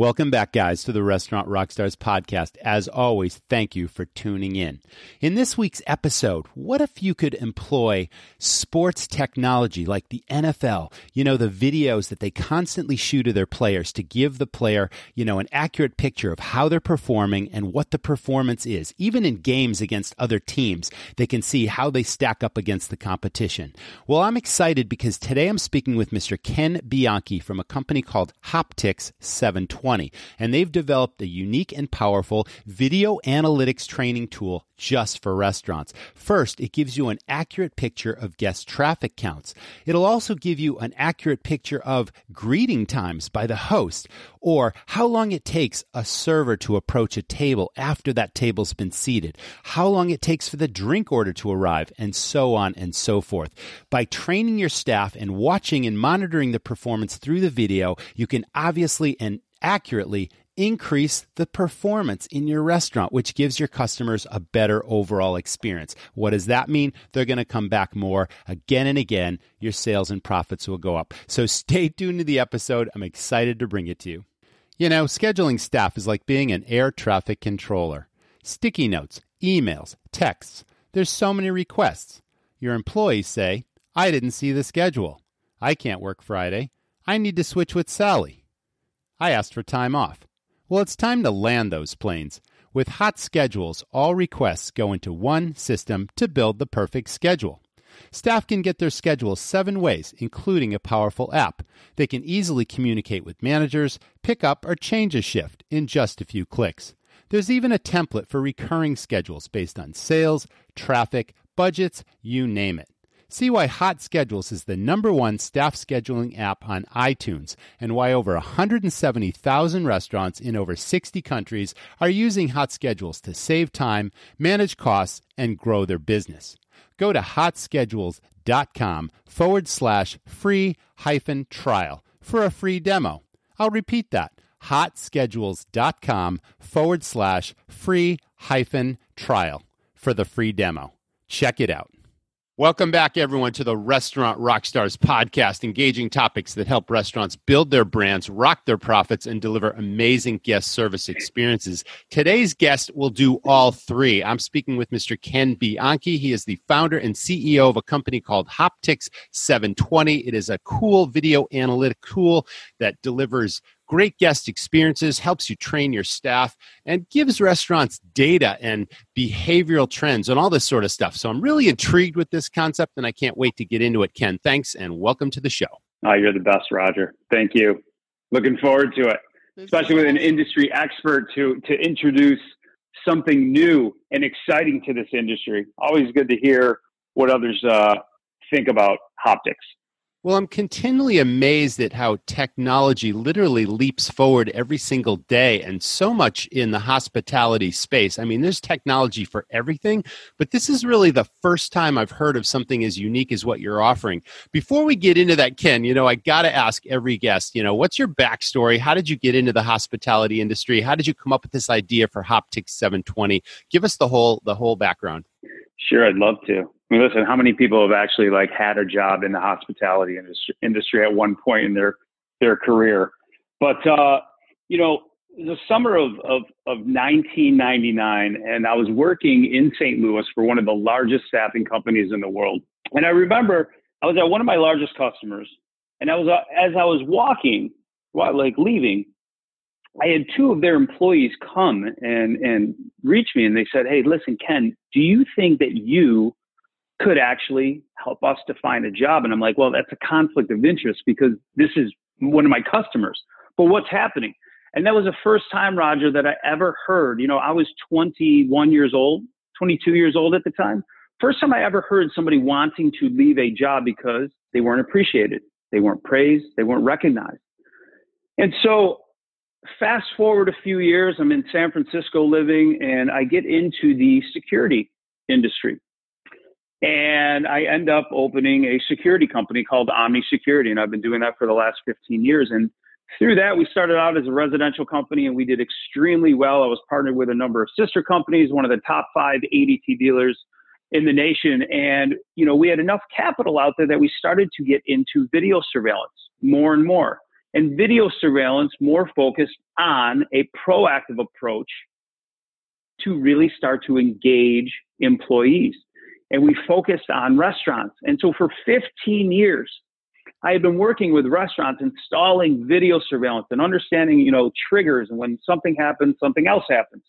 Welcome back, guys, to the Restaurant Rockstars podcast. As always, thank you for tuning in. In this week's episode, what if you could employ sports technology like the NFL? You know, the videos that they constantly shoot of their players to give the player, you know, an accurate picture of how they're performing and what the performance is. Even in games against other teams, they can see how they stack up against the competition. Well, I'm excited because today I'm speaking with Mr. Ken Bianchi from a company called Hoptix 720 and they've developed a unique and powerful video analytics training tool just for restaurants. First, it gives you an accurate picture of guest traffic counts. It'll also give you an accurate picture of greeting times by the host or how long it takes a server to approach a table after that table's been seated, how long it takes for the drink order to arrive, and so on and so forth. By training your staff and watching and monitoring the performance through the video, you can obviously and accurately increase the performance in your restaurant, which gives your customers a better overall experience. What does that mean? They're going to come back more again and again. Your sales and profits will go up. So stay tuned to the episode. I'm excited to bring it to you. You know, scheduling staff is like being an air traffic controller. Sticky notes, emails, texts. There's so many requests. Your employees say, I didn't see the schedule. I can't work Friday. I need to switch with Sally. I asked for time off. Well, it's time to land those planes. With hot schedules, all requests go into one system to build the perfect schedule. Staff can get their schedules seven ways, including a powerful app. They can easily communicate with managers, pick up or change a shift in just a few clicks. There's even a template for recurring schedules based on sales, traffic, budgets, you name it. See why Hot Schedules is the number one staff scheduling app on iTunes and why over 170,000 restaurants in over 60 countries are using Hot Schedules to save time, manage costs, and grow their business. Go to hotschedules.com forward slash free hyphen trial for a free demo. I'll repeat that hotschedules.com forward slash free hyphen trial for the free demo. Check it out. Welcome back, everyone, to the Restaurant Rockstars podcast, engaging topics that help restaurants build their brands, rock their profits, and deliver amazing guest service experiences. Today's guest will do all three. I'm speaking with Mr. Ken Bianchi. He is the founder and CEO of a company called Hoptix 720. It is a cool video analytic tool that delivers great guest experiences, helps you train your staff, and gives restaurants data and behavioral trends and all this sort of stuff. So I'm really intrigued with this concept and I can't wait to get into it. Ken, thanks and welcome to the show. Oh, you're the best, Roger. Thank you. Looking forward to it, especially with an industry expert to, to introduce something new and exciting to this industry. Always good to hear what others uh, think about Hoptix. Well, I'm continually amazed at how technology literally leaps forward every single day and so much in the hospitality space. I mean, there's technology for everything, but this is really the first time I've heard of something as unique as what you're offering. Before we get into that, Ken, you know, I got to ask every guest, you know, what's your backstory? How did you get into the hospitality industry? How did you come up with this idea for Hoptix 720? Give us the whole the whole background. Sure, I'd love to. I mean, listen, how many people have actually like had a job in the hospitality industry, industry at one point in their their career? But uh, you know, the summer of, of of 1999, and I was working in St. Louis for one of the largest staffing companies in the world. And I remember I was at one of my largest customers, and I was uh, as I was walking, like leaving, I had two of their employees come and and reach me, and they said, "Hey, listen, Ken, do you think that you could actually help us to find a job. And I'm like, well, that's a conflict of interest because this is one of my customers. But what's happening? And that was the first time, Roger, that I ever heard. You know, I was 21 years old, 22 years old at the time. First time I ever heard somebody wanting to leave a job because they weren't appreciated, they weren't praised, they weren't recognized. And so, fast forward a few years, I'm in San Francisco living, and I get into the security industry. And I end up opening a security company called Omni Security. And I've been doing that for the last 15 years. And through that, we started out as a residential company and we did extremely well. I was partnered with a number of sister companies, one of the top five ADT dealers in the nation. And, you know, we had enough capital out there that we started to get into video surveillance more and more. And video surveillance more focused on a proactive approach to really start to engage employees. And we focused on restaurants. And so for 15 years, I had been working with restaurants installing video surveillance and understanding, you know, triggers and when something happens, something else happens.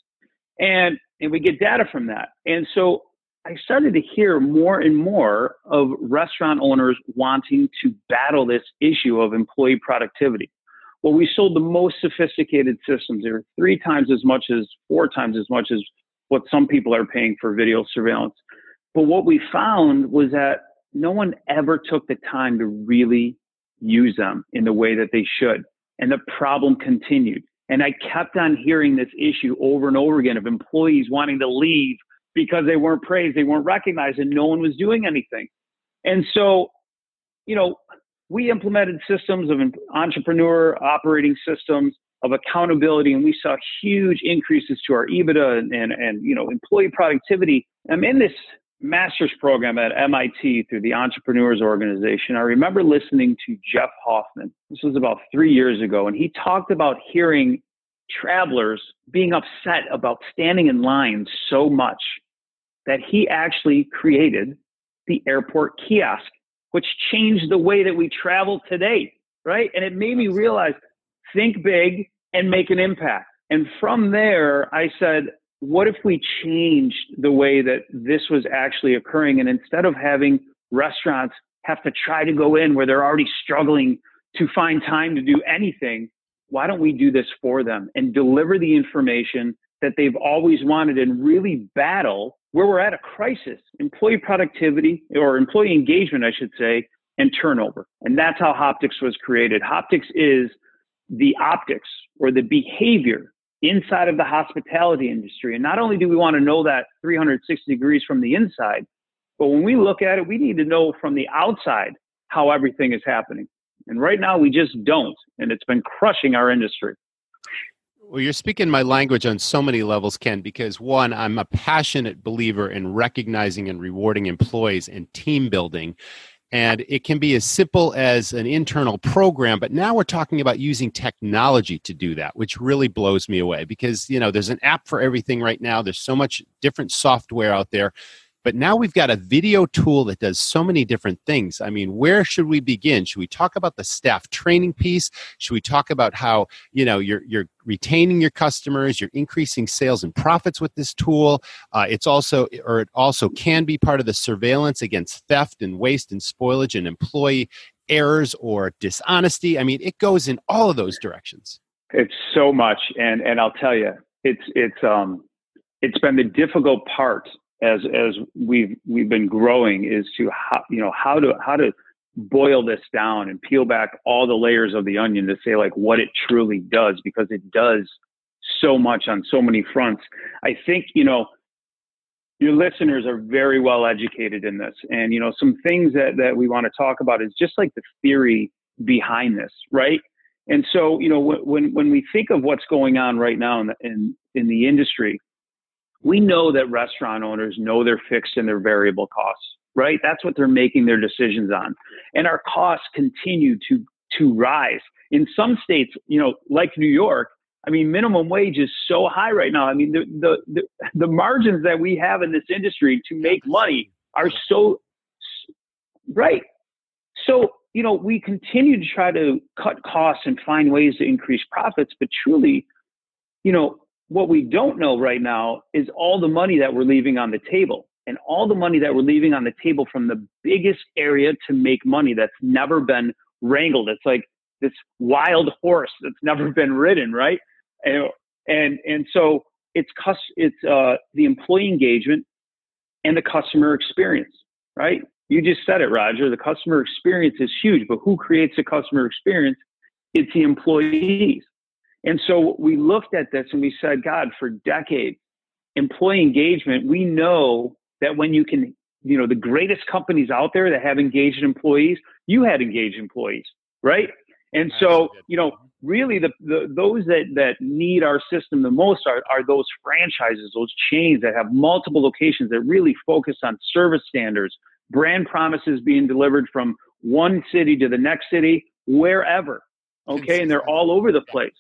And and we get data from that. And so I started to hear more and more of restaurant owners wanting to battle this issue of employee productivity. Well, we sold the most sophisticated systems. They were three times as much as four times as much as what some people are paying for video surveillance. But what we found was that no one ever took the time to really use them in the way that they should. And the problem continued. And I kept on hearing this issue over and over again of employees wanting to leave because they weren't praised, they weren't recognized, and no one was doing anything. And so, you know, we implemented systems of entrepreneur operating systems of accountability, and we saw huge increases to our EBITDA and, and, and you know employee productivity. I'm in this master's program at MIT through the Entrepreneurs Organization. I remember listening to Jeff Hoffman. This was about three years ago, and he talked about hearing travelers being upset about standing in line so much that he actually created the airport kiosk, which changed the way that we travel today, right? And it made me realize think big and make an impact. And from there, I said, what if we changed the way that this was actually occurring? And instead of having restaurants have to try to go in where they're already struggling to find time to do anything, why don't we do this for them and deliver the information that they've always wanted and really battle where we're at a crisis employee productivity or employee engagement, I should say, and turnover. And that's how Hoptix was created. Hoptix is the optics or the behavior inside of the hospitality industry. And not only do we want to know that 360 degrees from the inside, but when we look at it, we need to know from the outside how everything is happening. And right now, we just don't. And it's been crushing our industry. Well, you're speaking my language on so many levels, Ken, because one, I'm a passionate believer in recognizing and rewarding employees and team building. And it can be as simple as an internal program, but now we're talking about using technology to do that, which really blows me away because, you know, there's an app for everything right now. There's so much different software out there. But now we've got a video tool that does so many different things. I mean, where should we begin? Should we talk about the staff training piece? Should we talk about how, you know, you're, you're retaining your customers, you're increasing sales and profits with this tool? Uh, it's also, or it also can be part of the surveillance against theft and waste and spoilage and employee errors or dishonesty. I mean, it goes in all of those directions. It's so much. And, and I'll tell you, it's, it's, um, it's been the difficult part as as we've we've been growing is to how you know how to how to boil this down and peel back all the layers of the onion to say like what it truly does because it does so much on so many fronts. I think you know your listeners are very well educated in this and you know some things that that we want to talk about is just like the theory behind this right and so you know when when we think of what's going on right now in the, in, in the industry we know that restaurant owners know their fixed and their variable costs, right? That's what they're making their decisions on. And our costs continue to, to rise. In some states, you know, like New York, I mean, minimum wage is so high right now. I mean, the, the, the, the margins that we have in this industry to make money are so, right. So, you know, we continue to try to cut costs and find ways to increase profits, but truly, you know, what we don't know right now is all the money that we're leaving on the table and all the money that we're leaving on the table from the biggest area to make money that's never been wrangled. It's like this wild horse that's never been ridden, right? And and, and so it's it's uh, the employee engagement and the customer experience, right? You just said it, Roger. The customer experience is huge, but who creates the customer experience? It's the employees. And so we looked at this and we said, God, for decades, employee engagement, we know that when you can, you know, the greatest companies out there that have engaged employees, you had engaged employees, right? And so, you know, really the, the those that that need our system the most are, are those franchises, those chains that have multiple locations that really focus on service standards, brand promises being delivered from one city to the next city, wherever. Okay, and they're all over the place.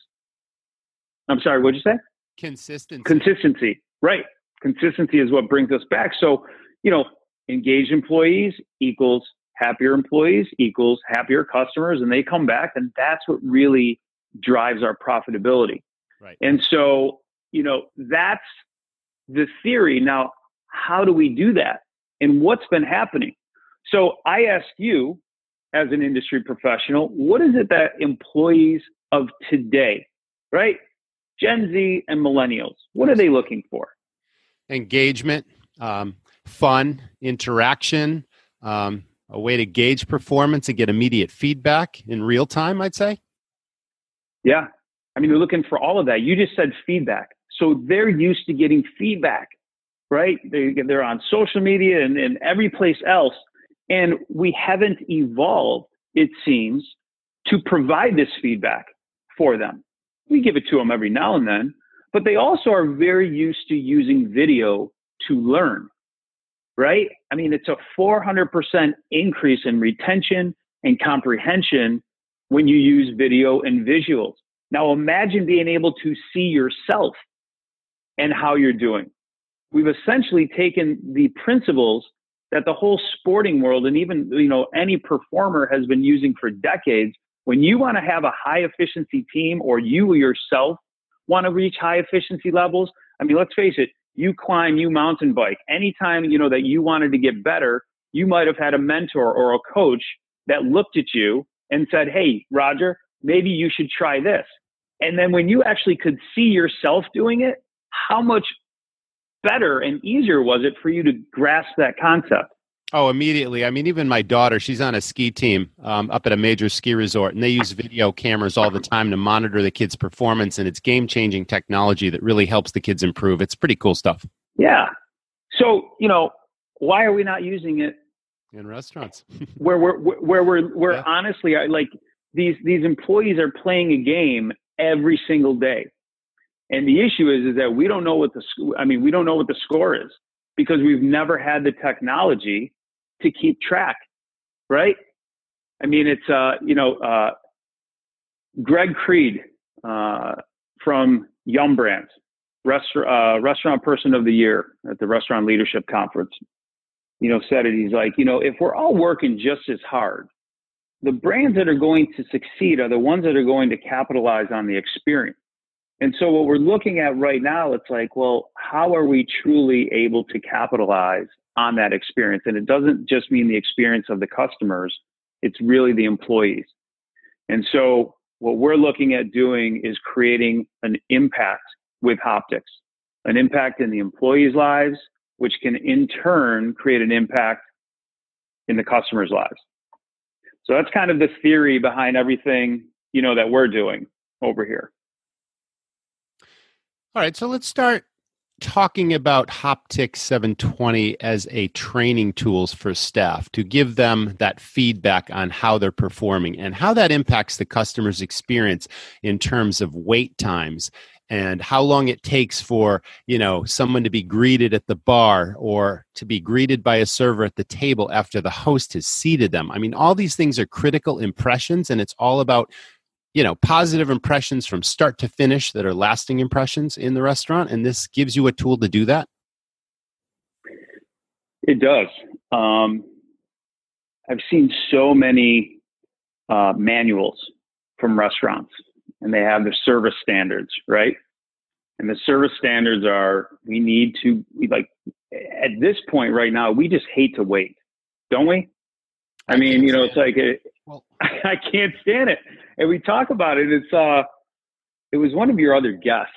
I'm sorry, what'd you say? Consistency. Consistency, right? Consistency is what brings us back. So, you know, engaged employees equals happier employees equals happier customers, and they come back, and that's what really drives our profitability. Right. And so, you know, that's the theory. Now, how do we do that? And what's been happening? So I ask you, as an industry professional, what is it that employees of today, right? Gen Z and millennials, what are they looking for? Engagement, um, fun, interaction, um, a way to gauge performance and get immediate feedback in real time, I'd say. Yeah. I mean, they're looking for all of that. You just said feedback. So they're used to getting feedback, right? They, they're on social media and, and every place else. And we haven't evolved, it seems, to provide this feedback for them. We give it to them every now and then, but they also are very used to using video to learn, right? I mean, it's a 400% increase in retention and comprehension when you use video and visuals. Now imagine being able to see yourself and how you're doing. We've essentially taken the principles that the whole sporting world and even you know any performer has been using for decades. When you want to have a high efficiency team or you yourself want to reach high efficiency levels, I mean let's face it, you climb, you mountain bike. Anytime you know that you wanted to get better, you might have had a mentor or a coach that looked at you and said, Hey, Roger, maybe you should try this. And then when you actually could see yourself doing it, how much better and easier was it for you to grasp that concept? Oh, immediately. I mean, even my daughter, she's on a ski team um, up at a major ski resort, and they use video cameras all the time to monitor the kids' performance. And it's game changing technology that really helps the kids improve. It's pretty cool stuff. Yeah. So, you know, why are we not using it in restaurants where we're where we're where yeah. honestly like these these employees are playing a game every single day and the issue is is that we don't know what the i mean we don't know what the score is because we've never had the technology to keep track right i mean it's uh you know uh greg creed uh from yum brands restaurant uh, restaurant person of the year at the restaurant leadership conference you know, said it. He's like, you know, if we're all working just as hard, the brands that are going to succeed are the ones that are going to capitalize on the experience. And so what we're looking at right now, it's like, well, how are we truly able to capitalize on that experience? And it doesn't just mean the experience of the customers, it's really the employees. And so what we're looking at doing is creating an impact with Hoptix, an impact in the employees' lives, which can in turn create an impact in the customer's lives. So that's kind of the theory behind everything, you know, that we're doing over here. All right, so let's start talking about Hoptix 720 as a training tools for staff to give them that feedback on how they're performing and how that impacts the customer's experience in terms of wait times and how long it takes for you know someone to be greeted at the bar or to be greeted by a server at the table after the host has seated them. I mean all these things are critical impressions and it's all about you know positive impressions from start to finish that are lasting impressions in the restaurant and this gives you a tool to do that it does um, i've seen so many uh, manuals from restaurants and they have their service standards, right? And the service standards are we need to we like at this point right now we just hate to wait, don't we? I, I mean, you know, it's like it, well, I can't stand it. And we talk about it. It's uh, it was one of your other guests,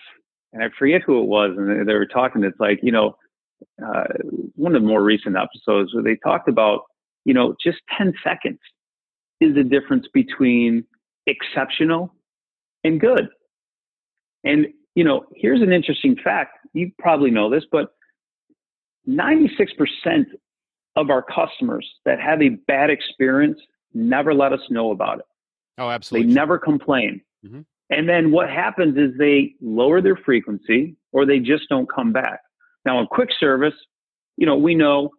and I forget who it was, and they were talking. It's like you know, uh, one of the more recent episodes where they talked about you know just ten seconds is the difference between exceptional and good. And, you know, here's an interesting fact. You probably know this, but 96% of our customers that have a bad experience never let us know about it. Oh, absolutely. They never complain. Mm-hmm. And then what happens is they lower their frequency or they just don't come back. Now, in quick service, you know, we know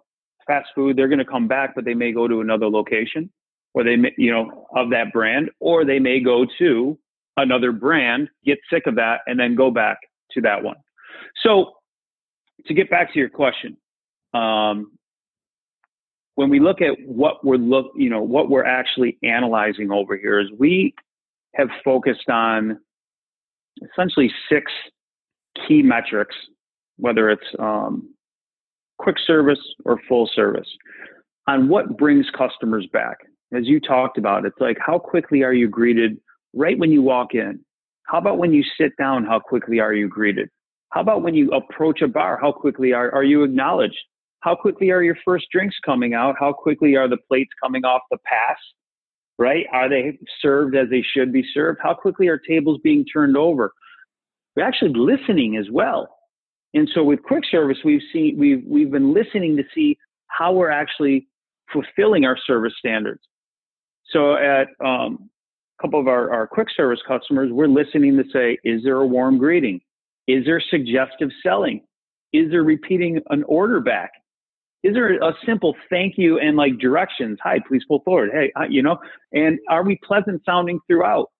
fast food, they're going to come back, but they may go to another location or they may, you know, of that brand, or they may go to another brand, get sick of that, and then go back to that one. So to get back to your question, um, when we look at what we're look, you know, what we're actually analyzing over here is we have focused on essentially six key metrics, whether it's um, quick service or full service, on what brings customers back. As you talked about, it's like how quickly are you greeted right when you walk in? How about when you sit down? How quickly are you greeted? How about when you approach a bar? How quickly are, are you acknowledged? How quickly are your first drinks coming out? How quickly are the plates coming off the pass? Right? Are they served as they should be served? How quickly are tables being turned over? We're actually listening as well. And so with quick service, we've seen we've we've been listening to see how we're actually fulfilling our service standards. So at um, a couple of our, our quick service customers, we're listening to say, is there a warm greeting? Is there suggestive selling? Is there repeating an order back? Is there a simple thank you and like directions? Hi, please pull forward. Hey, you know, and are we pleasant sounding throughout?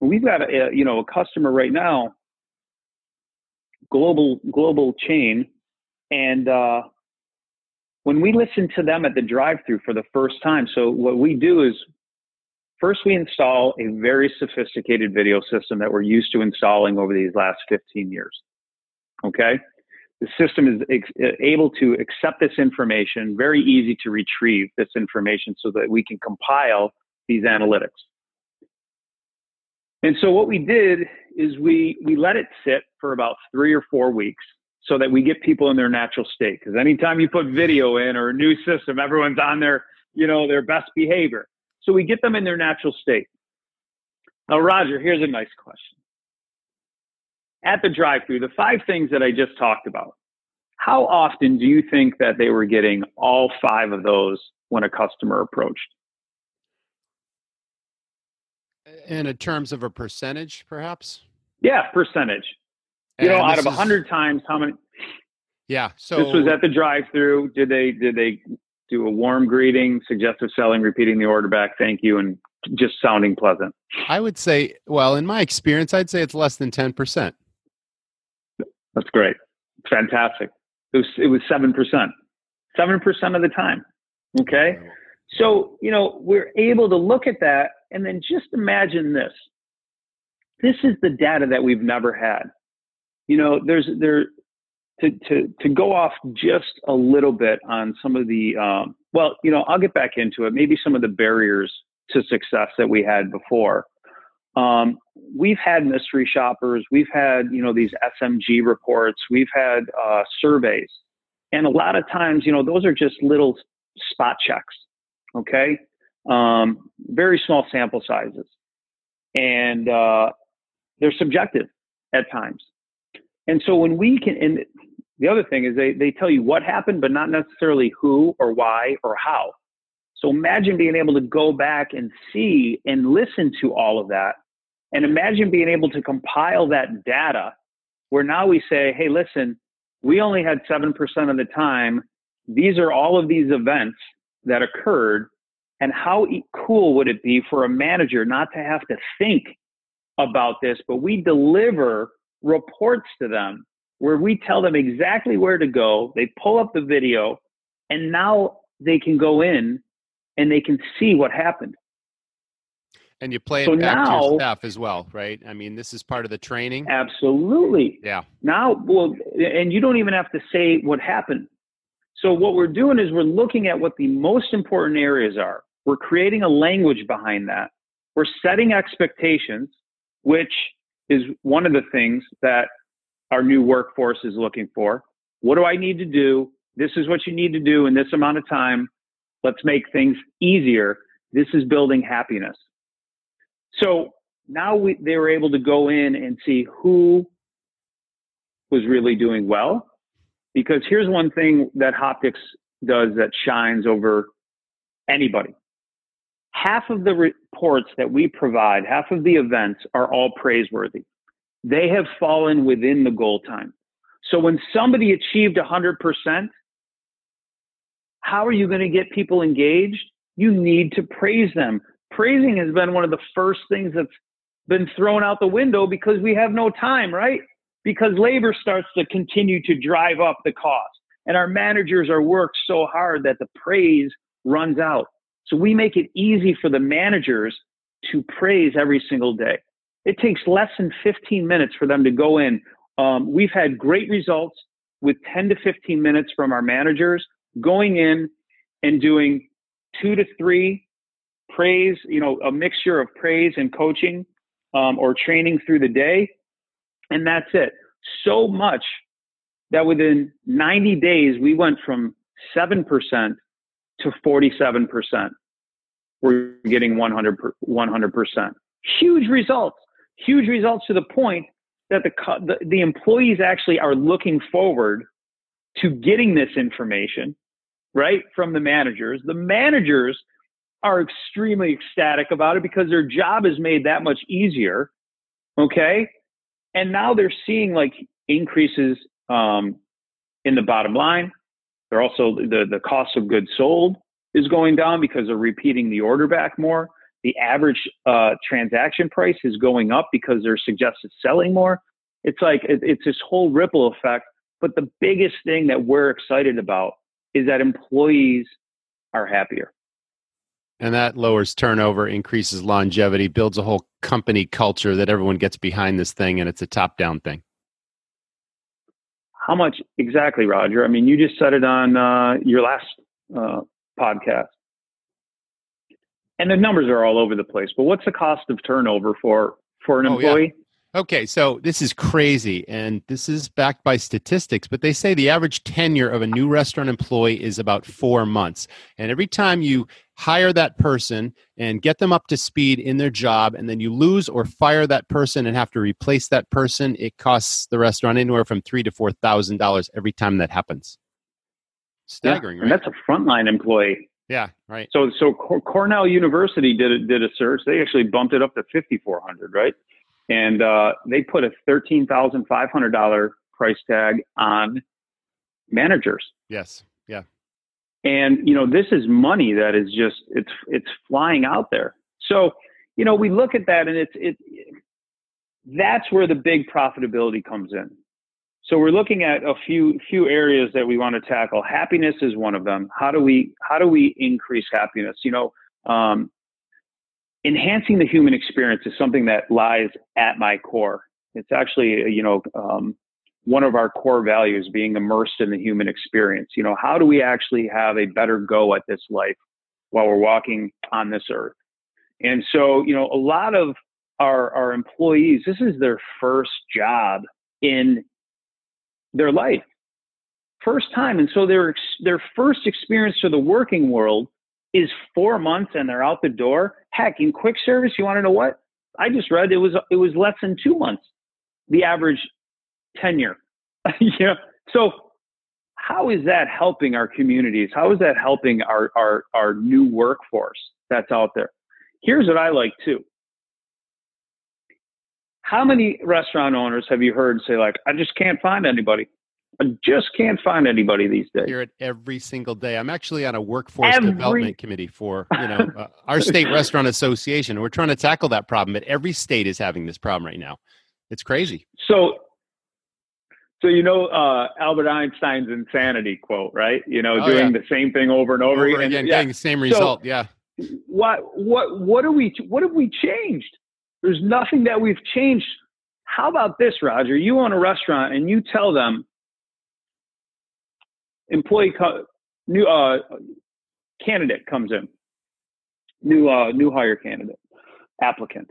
We've got a, you know a customer right now, global global chain, and uh, when we listen to them at the drive-through for the first time, so what we do is First, we install a very sophisticated video system that we're used to installing over these last 15 years. Okay? The system is ex- uh, able to accept this information, very easy to retrieve this information so that we can compile these analytics. And so what we did is we, we let it sit for about three or four weeks so that we get people in their natural state. Because anytime you put video in or a new system, everyone's on their, you know, their best behavior. So we get them in their natural state. Now, Roger, here's a nice question. At the drive through, the five things that I just talked about, how often do you think that they were getting all five of those when a customer approached? And In terms of a percentage, perhaps? Yeah, percentage. You and know, out of a hundred times, how many? Yeah. So this was at the drive-through. Did they did they do a warm greeting, suggestive selling, repeating the order back, thank you, and just sounding pleasant? I would say, well, in my experience, I'd say it's less than 10%. That's great. Fantastic. It was, it was 7%. 7% of the time. Okay. So, you know, we're able to look at that and then just imagine this. This is the data that we've never had. You know, there's, there, to, to, to go off just a little bit on some of the, um, well, you know, I'll get back into it, maybe some of the barriers to success that we had before. Um, we've had mystery shoppers, we've had, you know, these SMG reports, we've had uh, surveys. And a lot of times, you know, those are just little spot checks, okay? Um, very small sample sizes. And uh, they're subjective at times. And so when we can, and the other thing is they, they tell you what happened, but not necessarily who or why or how. So imagine being able to go back and see and listen to all of that. And imagine being able to compile that data where now we say, hey, listen, we only had 7% of the time. These are all of these events that occurred. And how cool would it be for a manager not to have to think about this, but we deliver reports to them where we tell them exactly where to go. They pull up the video, and now they can go in and they can see what happened. And you play it so back now, to your staff as well, right? I mean, this is part of the training. Absolutely. Yeah. Now, well, and you don't even have to say what happened. So what we're doing is we're looking at what the most important areas are. We're creating a language behind that. We're setting expectations, which is one of the things that our new workforce is looking for. What do I need to do? This is what you need to do in this amount of time. Let's make things easier. This is building happiness. So now we, they were able to go in and see who was really doing well. Because here's one thing that Hoptix does that shines over anybody half of the reports that we provide, half of the events are all praiseworthy. They have fallen within the goal time. So when somebody achieved 100%, how are you going to get people engaged? You need to praise them. Praising has been one of the first things that's been thrown out the window because we have no time, right? Because labor starts to continue to drive up the cost. And our managers are worked so hard that the praise runs out. So we make it easy for the managers to praise every single day. It takes less than 15 minutes for them to go in. Um, we've had great results with 10 to 15 minutes from our managers going in and doing two to three praise, you know, a mixture of praise and coaching um, or training through the day. And that's it. So much that within 90 days, we went from 7% to 47%. We're getting 100, 100%. Huge results. Huge results to the point that the, the, the employees actually are looking forward to getting this information, right, from the managers. The managers are extremely ecstatic about it because their job is made that much easier. Okay. And now they're seeing like increases um, in the bottom line. They're also the, the cost of goods sold is going down because they're repeating the order back more. The average uh, transaction price is going up because they're suggested selling more. It's like it, it's this whole ripple effect. But the biggest thing that we're excited about is that employees are happier. And that lowers turnover, increases longevity, builds a whole company culture that everyone gets behind this thing, and it's a top down thing. How much exactly, Roger? I mean, you just said it on uh, your last uh, podcast. And the numbers are all over the place. But what's the cost of turnover for for an employee? Oh, yeah. Okay, so this is crazy, and this is backed by statistics, but they say the average tenure of a new restaurant employee is about four months. And every time you hire that person and get them up to speed in their job, and then you lose or fire that person and have to replace that person, it costs the restaurant anywhere from three to four thousand dollars every time that happens. Staggering, yeah, right? And that's a frontline employee. Yeah, right. So, so Cornell University did a, did a search. They actually bumped it up to fifty four hundred, right? and uh, they put a thirteen thousand five hundred dollar price tag on managers. Yes. Yeah. And you know, this is money that is just it's it's flying out there. So you know, we look at that, and it's it. That's where the big profitability comes in. So we're looking at a few few areas that we want to tackle. Happiness is one of them. How do we how do we increase happiness? You know, um, enhancing the human experience is something that lies at my core. It's actually, you know, um, one of our core values being immersed in the human experience. You know, how do we actually have a better go at this life while we're walking on this earth? And so, you know, a lot of our, our employees, this is their first job in their life, first time. And so their, their first experience to the working world is four months and they're out the door. Heck, in quick service, you want to know what? I just read it was it was less than two months, the average tenure. yeah. So how is that helping our communities? How is that helping our, our, our new workforce that's out there? Here's what I like too. How many restaurant owners have you heard say like, I just can't find anybody? I just can't find anybody these days. Hear it every single day. I'm actually on a workforce every... development committee for you know uh, our state restaurant association. We're trying to tackle that problem, but every state is having this problem right now. It's crazy. So, so you know uh, Albert Einstein's insanity quote, right? You know, oh, doing yeah. the same thing over and over, over again, getting the same result. So, yeah. What what what do we what have we changed? There's nothing that we've changed. How about this, Roger? You own a restaurant and you tell them employee co- new uh, candidate comes in, new uh, new hire candidate, applicant,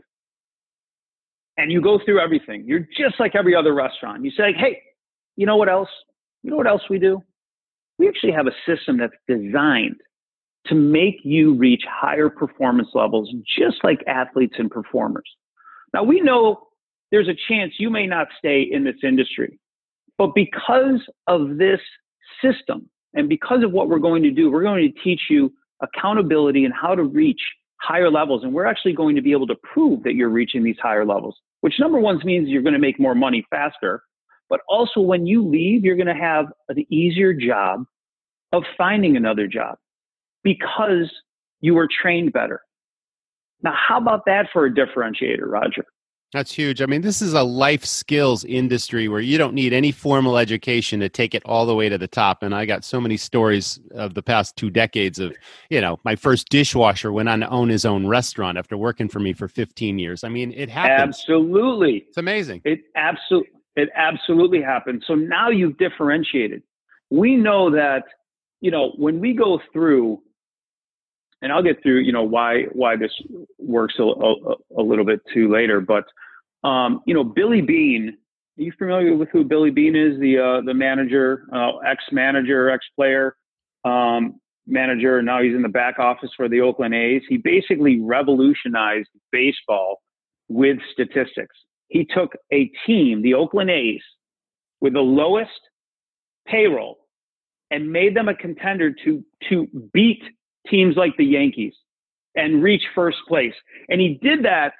and you go through everything. You're just like every other restaurant. You say, hey, you know what else? You know what else we do? We actually have a system that's designed to make you reach higher performance levels, just like athletes and performers. Now we know there's a chance you may not stay in this industry, but because of this system. And because of what we're going to do, we're going to teach you accountability and how to reach higher levels. And we're actually going to be able to prove that you're reaching these higher levels, which number one means you're going to make more money faster. But also, when you leave, you're going to have an easier job of finding another job because you were trained better. Now, how about that for a differentiator, Roger? That's huge. I mean, this is a life skills industry where you don't need any formal education to take it all the way to the top. And I got so many stories of the past two decades of, you know, my first dishwasher went on to own his own restaurant after working for me for 15 years. I mean, it happens. Absolutely. It's amazing. It absolutely it absolutely happens. So now you've differentiated. We know that, you know, when we go through and I'll get through, you know, why why this works a, a, a little bit too later. But um, you know, Billy Beane. Are you familiar with who Billy Beane is? The uh, the manager, uh, ex manager, ex player, um, manager. And now he's in the back office for the Oakland A's. He basically revolutionized baseball with statistics. He took a team, the Oakland A's, with the lowest payroll, and made them a contender to to beat teams like the Yankees and reach first place. And he did that.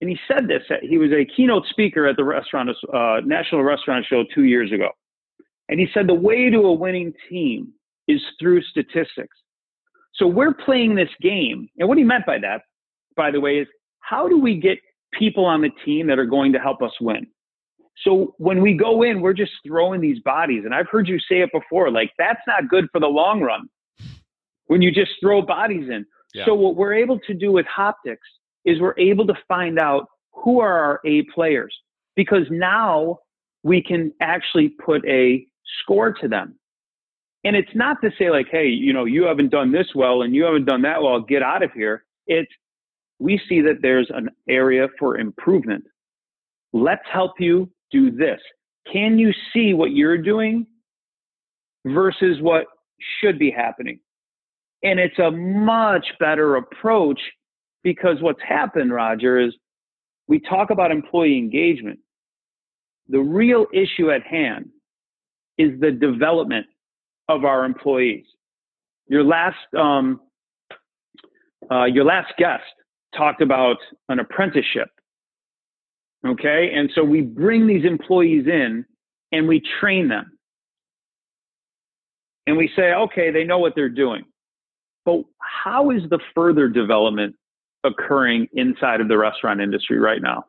And he said this. He was a keynote speaker at the restaurant, uh, National Restaurant Show two years ago. And he said the way to a winning team is through statistics. So we're playing this game. And what he meant by that, by the way, is how do we get people on the team that are going to help us win? So when we go in, we're just throwing these bodies. And I've heard you say it before, like that's not good for the long run when you just throw bodies in. Yeah. So what we're able to do with Hoptix is we're able to find out who are our A players because now we can actually put a score to them. And it's not to say like, hey, you know, you haven't done this well and you haven't done that well, get out of here. It's we see that there's an area for improvement. Let's help you do this. Can you see what you're doing versus what should be happening? And it's a much better approach because what's happened, Roger, is we talk about employee engagement. The real issue at hand is the development of our employees. Your last, um, uh, your last guest talked about an apprenticeship. Okay. And so we bring these employees in and we train them. And we say, okay, they know what they're doing. But how is the further development occurring inside of the restaurant industry right now?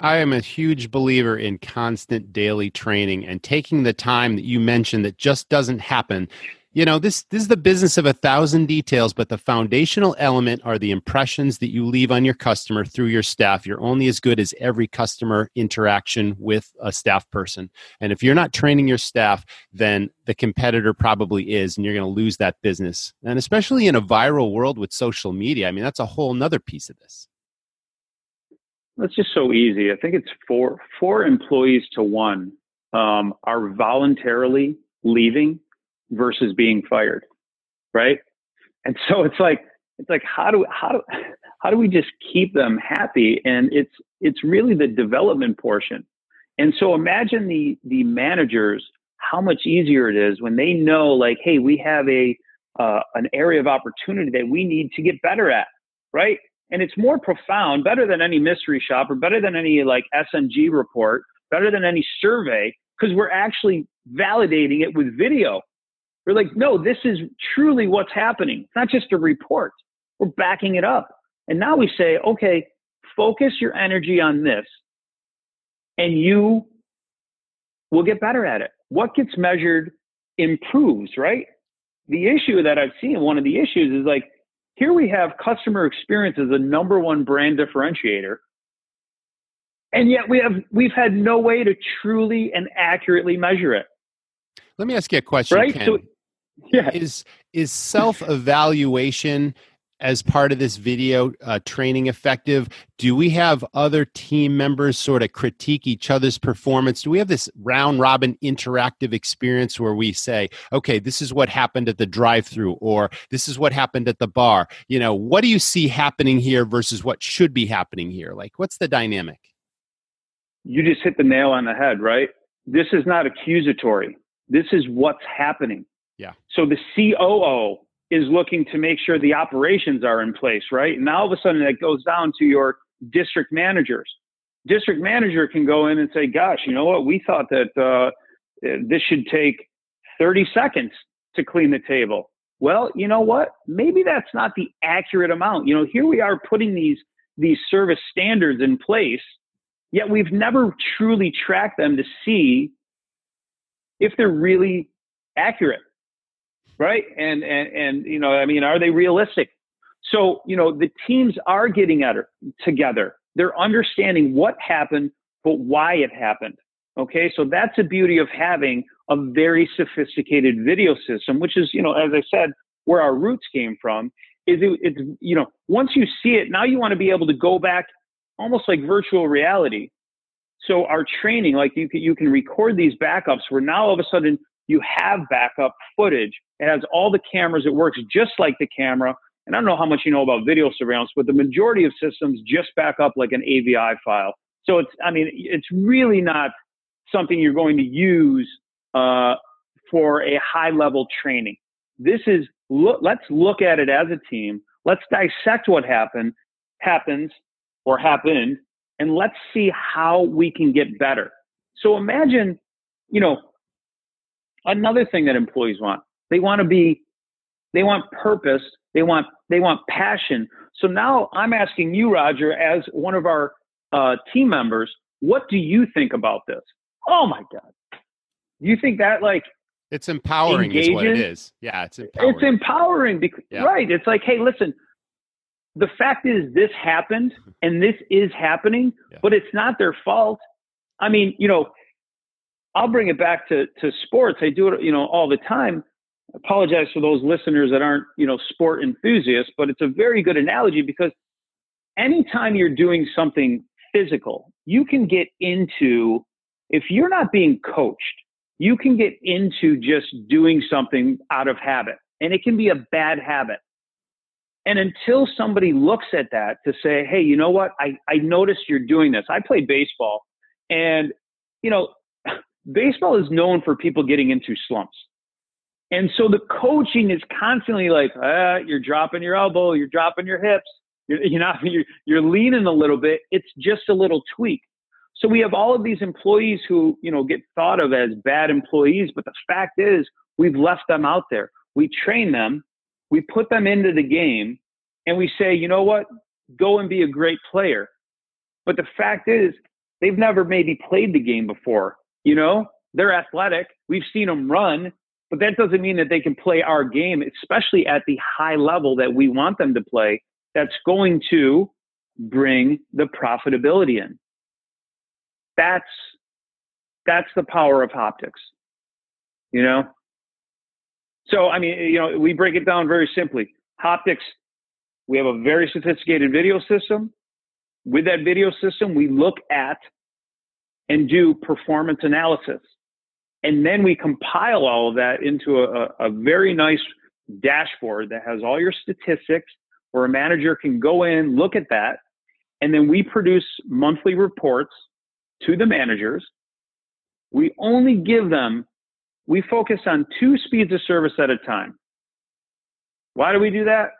I am a huge believer in constant daily training and taking the time that you mentioned that just doesn't happen you know this this is the business of a thousand details but the foundational element are the impressions that you leave on your customer through your staff. You're only as good as every customer interaction with a staff person. And if you're not training your staff then the competitor probably is and you're going to lose that business. And especially in a viral world with social media i mean that's a whole nother piece of this. That's just so easy. I think it's four four employees to one um, are voluntarily leaving versus being fired, right? And so it's like it's like how do how do how do we just keep them happy? And it's it's really the development portion. And so imagine the the managers how much easier it is when they know like hey we have a uh, an area of opportunity that we need to get better at, right? And it's more profound, better than any mystery shop or better than any like SMG report, better than any survey, because we're actually validating it with video. We're like, no, this is truly what's happening. It's not just a report. We're backing it up. And now we say, okay, focus your energy on this and you will get better at it. What gets measured improves, right? The issue that I've seen, one of the issues is like, here we have customer experience as the number one brand differentiator. And yet we have we've had no way to truly and accurately measure it. Let me ask you a question. Right? Ken. So, yeah. Is is self evaluation as part of this video uh, training effective? Do we have other team members sort of critique each other's performance? Do we have this round robin interactive experience where we say, okay, this is what happened at the drive through, or this is what happened at the bar? You know, what do you see happening here versus what should be happening here? Like, what's the dynamic? You just hit the nail on the head, right? This is not accusatory. This is what's happening. Yeah. So the COO is looking to make sure the operations are in place, right? And now all of a sudden it goes down to your district managers. District manager can go in and say, gosh, you know what? We thought that uh, this should take 30 seconds to clean the table. Well, you know what? Maybe that's not the accurate amount. You know, here we are putting these these service standards in place, yet we've never truly tracked them to see if they're really accurate. Right? And and and you know, I mean, are they realistic? So, you know, the teams are getting at it together. They're understanding what happened, but why it happened. Okay, so that's the beauty of having a very sophisticated video system, which is, you know, as I said, where our roots came from. Is it, it's, you know, once you see it, now you want to be able to go back almost like virtual reality. So our training, like you can, you can record these backups where now all of a sudden you have backup footage. It has all the cameras. It works just like the camera. And I don't know how much you know about video surveillance, but the majority of systems just back up like an AVI file. So it's, I mean, it's really not something you're going to use uh, for a high level training. This is look, let's look at it as a team. Let's dissect what happened, happens or happened, and let's see how we can get better. So imagine, you know, another thing that employees want. They want to be, they want purpose. They want, they want passion. So now I'm asking you, Roger, as one of our uh, team members, what do you think about this? Oh my God. You think that like it's empowering engages? is what it is. Yeah, it's empowering. It's empowering because yeah. right. It's like, hey, listen, the fact is this happened and this is happening, yeah. but it's not their fault. I mean, you know, I'll bring it back to to sports. I do it, you know, all the time. Apologize for those listeners that aren't, you know, sport enthusiasts, but it's a very good analogy because anytime you're doing something physical, you can get into if you're not being coached, you can get into just doing something out of habit, and it can be a bad habit. And until somebody looks at that to say, hey, you know what? I, I noticed you're doing this. I played baseball, and, you know, baseball is known for people getting into slumps. And so the coaching is constantly like, ah, you're dropping your elbow, you're dropping your hips, you're, you're not, you're, you're leaning a little bit. It's just a little tweak. So we have all of these employees who, you know, get thought of as bad employees, but the fact is we've left them out there. We train them, we put them into the game, and we say, you know what? Go and be a great player. But the fact is, they've never maybe played the game before. You know, they're athletic. We've seen them run, but that doesn't mean that they can play our game, especially at the high level that we want them to play. That's going to bring the profitability in. That's that's the power of Hoptix. You know? So I mean, you know, we break it down very simply. Hoptix, we have a very sophisticated video system. With that video system, we look at and do performance analysis. And then we compile all of that into a, a very nice dashboard that has all your statistics where a manager can go in, look at that, and then we produce monthly reports to the managers. We only give them, we focus on two speeds of service at a time. Why do we do that?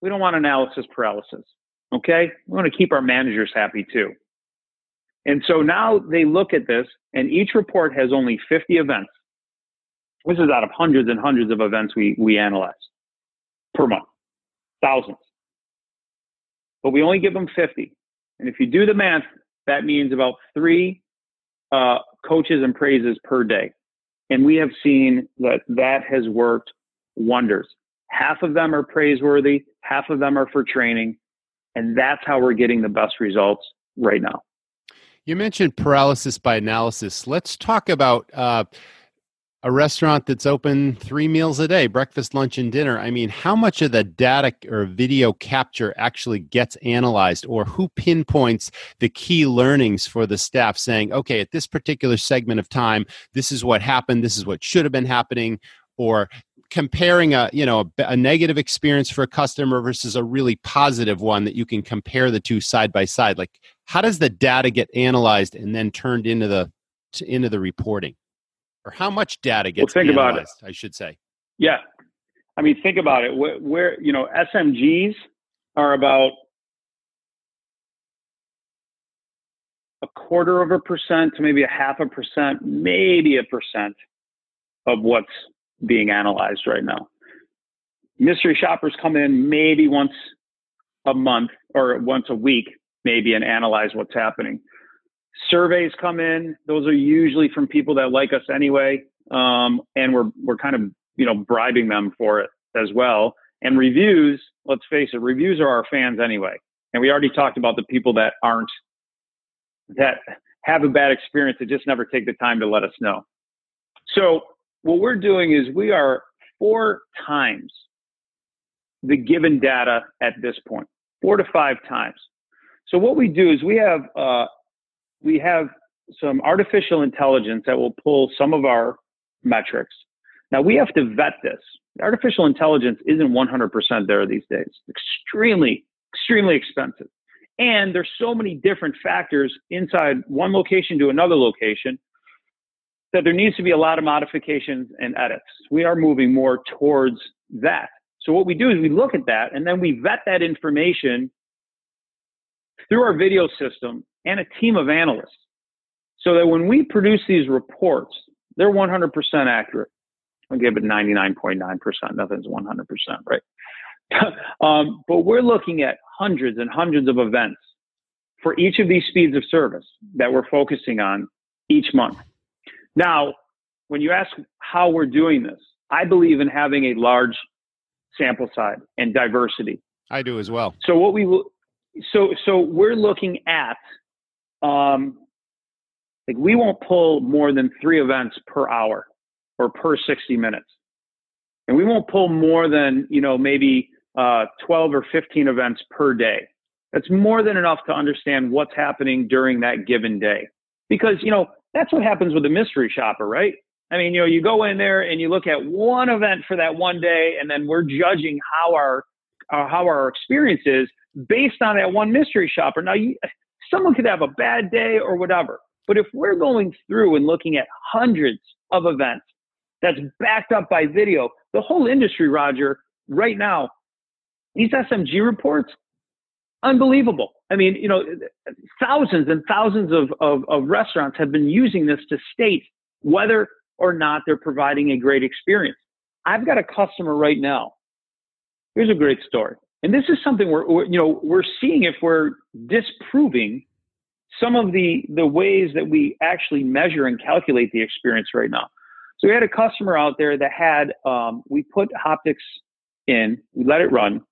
We don't want analysis paralysis. Okay? We want to keep our managers happy too. And so now they look at this, and each report has only 50 events. This is out of hundreds and hundreds of events we, we analyze per month, thousands. But we only give them 50. And if you do the math, that means about three uh, coaches and praises per day. And we have seen that that has worked wonders. Half of them are praiseworthy, half of them are for training. And that's how we're getting the best results right now. You mentioned paralysis by analysis. Let's talk about uh, a restaurant that's open three meals a day breakfast lunch and dinner i mean how much of the data or video capture actually gets analyzed or who pinpoints the key learnings for the staff saying okay at this particular segment of time this is what happened this is what should have been happening or comparing a you know a, a, negative experience for a customer versus a really positive one that you can compare the two side by side like how does the data get analyzed and then turned into the into the reporting or how much data gets well, think analyzed, about it. I should say. Yeah. I mean, think about it. Where, where you know SMGs are about a quarter of a percent to maybe a half a percent, maybe a percent of what's being analyzed right now. Mystery shoppers come in maybe once a month or once a week, maybe, and analyze what's happening. Surveys come in; those are usually from people that like us anyway, um, and we're we're kind of you know bribing them for it as well. And reviews, let's face it, reviews are our fans anyway. And we already talked about the people that aren't that have a bad experience that just never take the time to let us know. So what we're doing is we are four times the given data at this point, four to five times. So what we do is we have uh, we have some artificial intelligence that will pull some of our metrics. Now we have to vet this. Artificial intelligence isn't 100% there these days. Extremely, extremely expensive. And there's so many different factors inside one location to another location that there needs to be a lot of modifications and edits. We are moving more towards that. So what we do is we look at that and then we vet that information through our video system and a team of analysts so that when we produce these reports, they're 100% accurate. I'll give it 99.9%. Nothing's 100%, right? um, but we're looking at hundreds and hundreds of events for each of these speeds of service that we're focusing on each month. Now, when you ask how we're doing this, I believe in having a large sample size and diversity. I do as well. So what we will, so so we're looking at, um, like we won't pull more than three events per hour or per 60 minutes, and we won't pull more than you know maybe uh, 12 or 15 events per day. That's more than enough to understand what's happening during that given day. Because, you know, that's what happens with a mystery shopper, right? I mean, you know, you go in there and you look at one event for that one day, and then we're judging how our uh, how our experience is based on that one mystery shopper. Now, you, someone could have a bad day or whatever, but if we're going through and looking at hundreds of events that's backed up by video, the whole industry, Roger, right now these SMG reports, unbelievable. I mean, you know, thousands and thousands of, of, of restaurants have been using this to state whether or not they're providing a great experience. I've got a customer right now. Here's a great story. And this is something we're, you know, we're seeing if we're disproving some of the, the ways that we actually measure and calculate the experience right now. So we had a customer out there that had, um, we put Hoptix in, we let it run,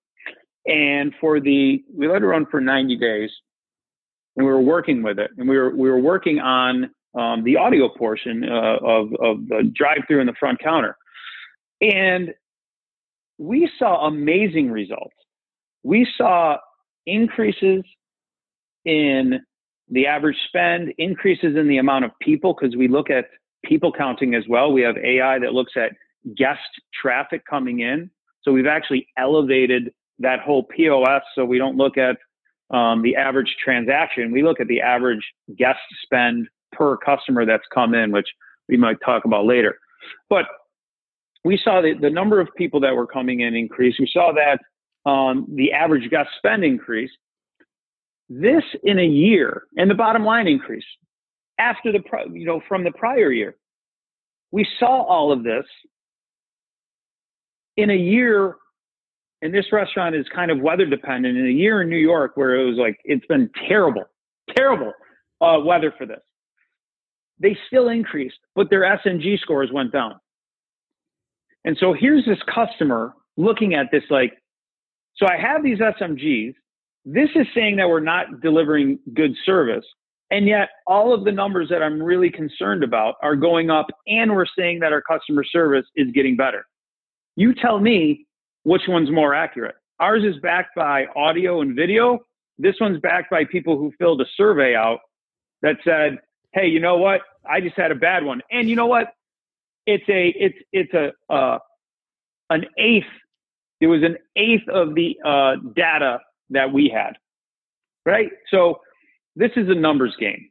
and for the, we let it run for 90 days and we were working with it and we were, we were working on um, the audio portion uh, of, of the drive through and the front counter. And we saw amazing results. We saw increases in the average spend, increases in the amount of people, because we look at people counting as well. We have AI that looks at guest traffic coming in. So we've actually elevated that whole POS. So we don't look at um, the average transaction. We look at the average guest spend per customer that's come in, which we might talk about later. But we saw the, the number of people that were coming in increase. We saw that um, the average guest spend increase. This in a year, and the bottom line increase after the you know from the prior year. We saw all of this in a year and this restaurant is kind of weather dependent. In a year in New York where it was like it's been terrible, terrible uh, weather for this, they still increased, but their SMG scores went down. And so here's this customer looking at this like, so I have these SMGs. This is saying that we're not delivering good service. And yet, all of the numbers that I'm really concerned about are going up, and we're saying that our customer service is getting better. You tell me which one's more accurate. Ours is backed by audio and video. This one's backed by people who filled a survey out that said, "Hey, you know what? I just had a bad one." And you know what? It's a it's it's a uh, an eighth. It was an eighth of the uh, data that we had, right? So this is a numbers game.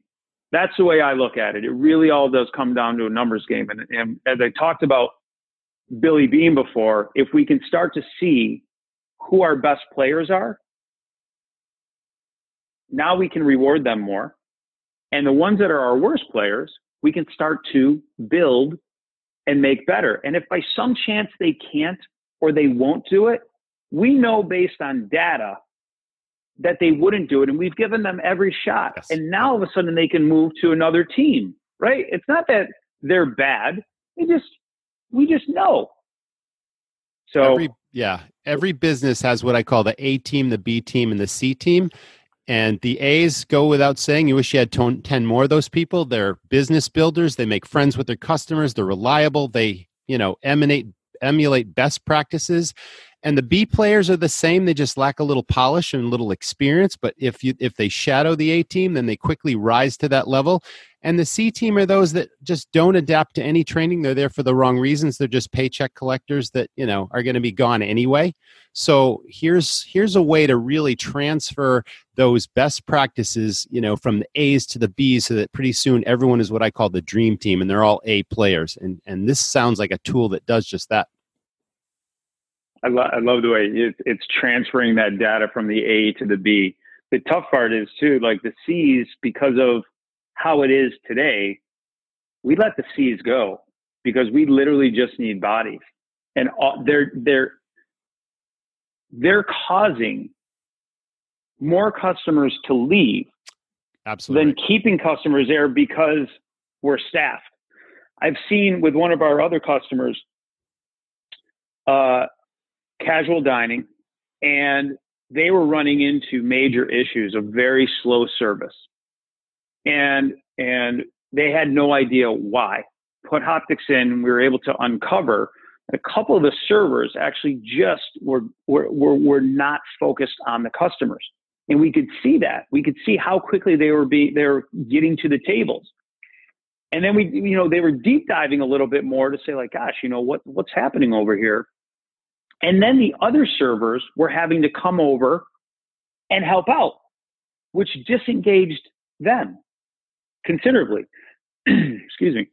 That's the way I look at it. It really all does come down to a numbers game. And, and as I talked about Billy Beane before, if we can start to see who our best players are, now we can reward them more. And the ones that are our worst players, we can start to build and make better. And if by some chance they can't or they won't do it, we know based on data that they wouldn't do it. And we've given them every shot. Yes. And now all of a sudden they can move to another team, right? It's not that they're bad. They just, we just know. So, every, yeah, every business has what I call the A team, the B team, and the C team. And the A's go without saying. You wish you had 10 more of those people. They're business builders. They make friends with their customers. They're reliable. They, you know, emanate, emulate best practices. And the B players are the same. They just lack a little polish and a little experience. But if you if they shadow the A team, then they quickly rise to that level. And the C team are those that just don't adapt to any training. They're there for the wrong reasons. They're just paycheck collectors that, you know, are going to be gone anyway. So here's here's a way to really transfer those best practices, you know, from the A's to the B's so that pretty soon everyone is what I call the dream team and they're all A players. And and this sounds like a tool that does just that. I, lo- I love the way it's, it's transferring that data from the A to the B. The tough part is too, like the C's, because of how it is today, we let the C's go because we literally just need bodies, and all, they're they're they're causing more customers to leave Absolutely. than keeping customers there because we're staffed. I've seen with one of our other customers, uh, casual dining, and they were running into major issues of very slow service and and they had no idea why. Put Hoptix in, we were able to uncover a couple of the servers actually just were, were, were, were not focused on the customers. And we could see that. We could see how quickly they were being, they were getting to the tables. And then we, you know, they were deep diving a little bit more to say like, gosh, you know, what, what's happening over here? And then the other servers were having to come over and help out, which disengaged them considerably. Excuse me.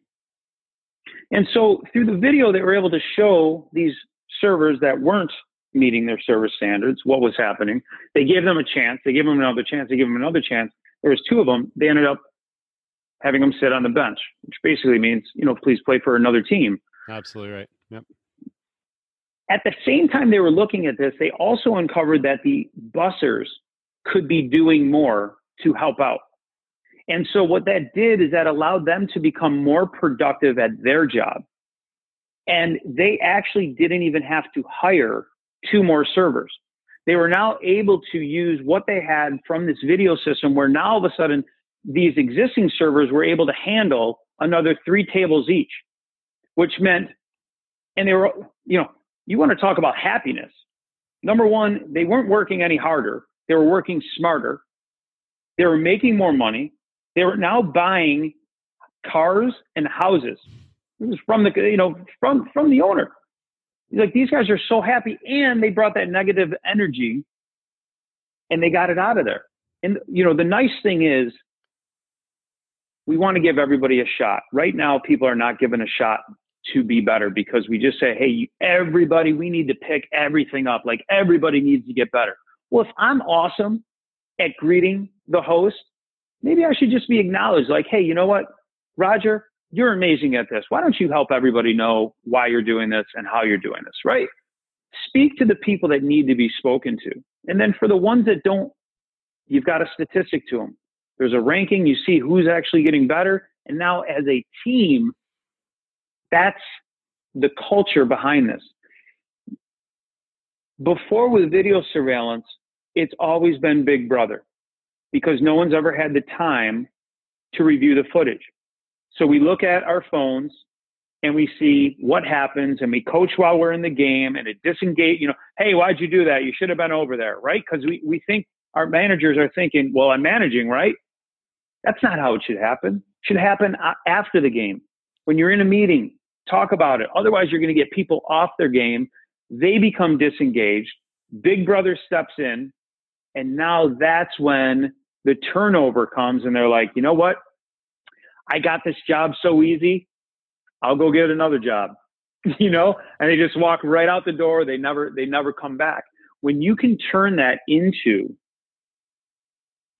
And so through the video, they were able to show these servers that weren't meeting their service standards what was happening. They gave them a chance. They gave them another chance. They gave them another chance. There was two of them. They ended up having them sit on the bench, which basically means, you know, please play for another team. Absolutely right. Yep. At the same time they were looking at this, they also uncovered that the bussers could be doing more to help out. And so what that did is that allowed them to become more productive at their job. And they actually didn't even have to hire two more servers. They were now able to use what they had from this video system where now all of a sudden these existing servers were able to handle another three tables each, which meant, and they were, you know, you want to talk about happiness. Number one, they weren't working any harder. They were working smarter. They were making more money. They were now buying cars and houses. It was from the you know from from the owner. like these guys are so happy, and they brought that negative energy, and they got it out of there. And you know the nice thing is, we want to give everybody a shot. Right now, people are not given a shot to be better because we just say, hey, everybody, we need to pick everything up. Like everybody needs to get better. Well, if I'm awesome at greeting the host maybe I should just be acknowledged like, hey, you know what, Roger, you're amazing at this. Why don't you help everybody know why you're doing this and how you're doing this, right? Speak to the people that need to be spoken to. And then for the ones that don't, you've got a statistic to them. There's a ranking, you see who's actually getting better. And now as a team, that's the culture behind this. Before with video surveillance, it's always been Big Brother because no one's ever had the time to review the footage. So we look at our phones and we see what happens and we coach while we're in the game and it disengage, you know, hey, why'd you do that? You should have been over there, right? Because we, we think our managers are thinking, well, I'm managing, right? That's not how it should happen. It should happen uh, after the game. When you're in a meeting, talk about it. Otherwise, you're going to get people off their game. They become disengaged. Big brother steps in and now that's when the turnover comes and they're like, you know what? I got this job so easy. I'll go get another job you know, and they just walk right out the door. They never, they never come back. When you can turn that into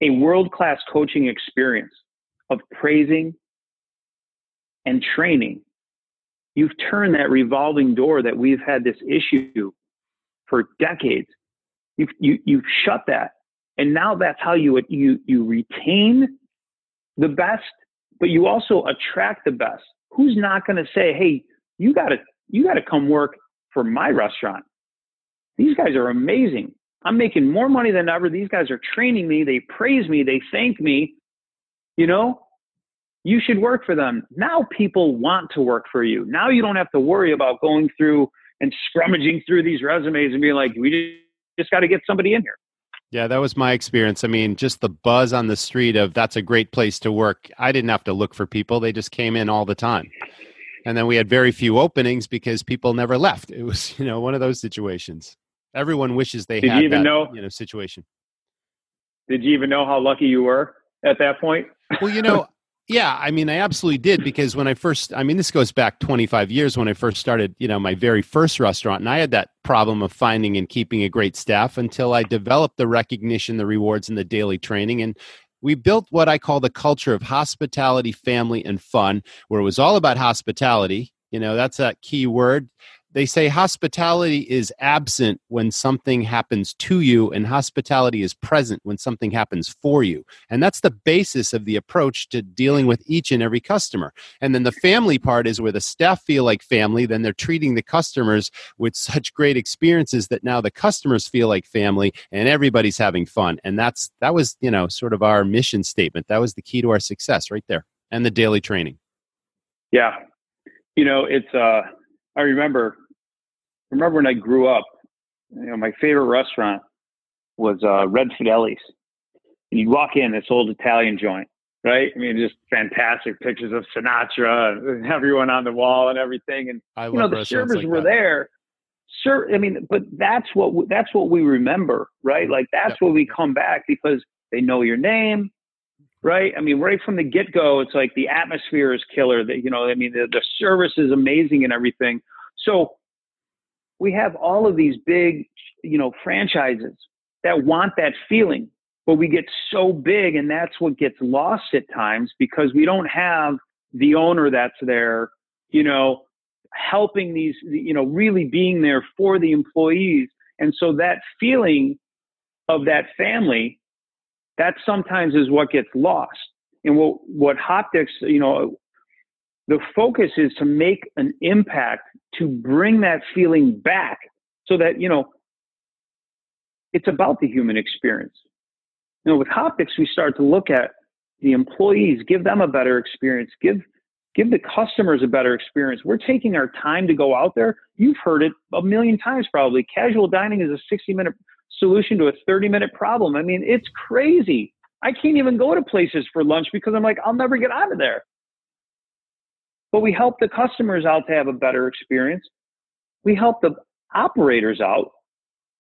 a world class coaching experience of praising and training, you've turned that revolving door that we've had this issue for decades. You've, you, you've shut that. And now that's how you, you, you retain the best, but you also attract the best. Who's not going to say, Hey, you gotta, you gotta come work for my restaurant. These guys are amazing. I'm making more money than ever. These guys are training me. They praise me. They thank me. You know, you should work for them. Now people want to work for you. Now you don't have to worry about going through and scrummaging through these resumes and being like, we just got to get somebody in here. Yeah, that was my experience. I mean, just the buzz on the street of that's a great place to work. I didn't have to look for people, they just came in all the time. And then we had very few openings because people never left. It was, you know, one of those situations. Everyone wishes they did had you even that, know, you know, situation. Did you even know how lucky you were at that point? Well, you know, yeah, I mean, I absolutely did because when I first, I mean, this goes back 25 years when I first started, you know, my very first restaurant. And I had that problem of finding and keeping a great staff until I developed the recognition, the rewards, and the daily training. And we built what I call the culture of hospitality, family, and fun, where it was all about hospitality. You know, that's that key word they say hospitality is absent when something happens to you, and hospitality is present when something happens for you. And that's the basis of the approach to dealing with each and every customer. And then the family part is where the staff feel like family, then they're treating the customers with such great experiences that now the customers feel like family and everybody's having fun. And that's that was, you know, sort of our mission statement. That was the key to our success right there. And the daily training. Yeah. You know, it's uh I remember remember when I grew up, you know, my favorite restaurant was uh, Red Fideli's. And you'd walk in this old Italian joint, right? I mean, just fantastic pictures of Sinatra and everyone on the wall and everything. And I you know, the servers like were that. there. Sir, I mean, but that's what that's what we remember, right? Like that's Yep. what we come back because they know your name, right? I mean, right from the get go, it's like the atmosphere is killer. That you know, I mean, the, the service is amazing and everything. So we have all of these big, you know, franchises that want that feeling, but we get so big, and that's what gets lost at times because we don't have the owner that's there, you know, helping these, you know, really being there for the employees, and so that feeling of that family, that sometimes is what gets lost. And what what Hoptix, you know, the focus is to make an impact to bring that feeling back so that you know it's about the human experience. You know with Hoptix we start to look at the employees give them a better experience give give the customers a better experience. We're taking our time to go out there. You've heard it a million times probably. Casual dining is a 60 minute solution to a 30 minute problem. I mean it's crazy. I can't even go to places for lunch because i'm like i'll never get out of there but we help the customers out to have a better experience. We help the operators out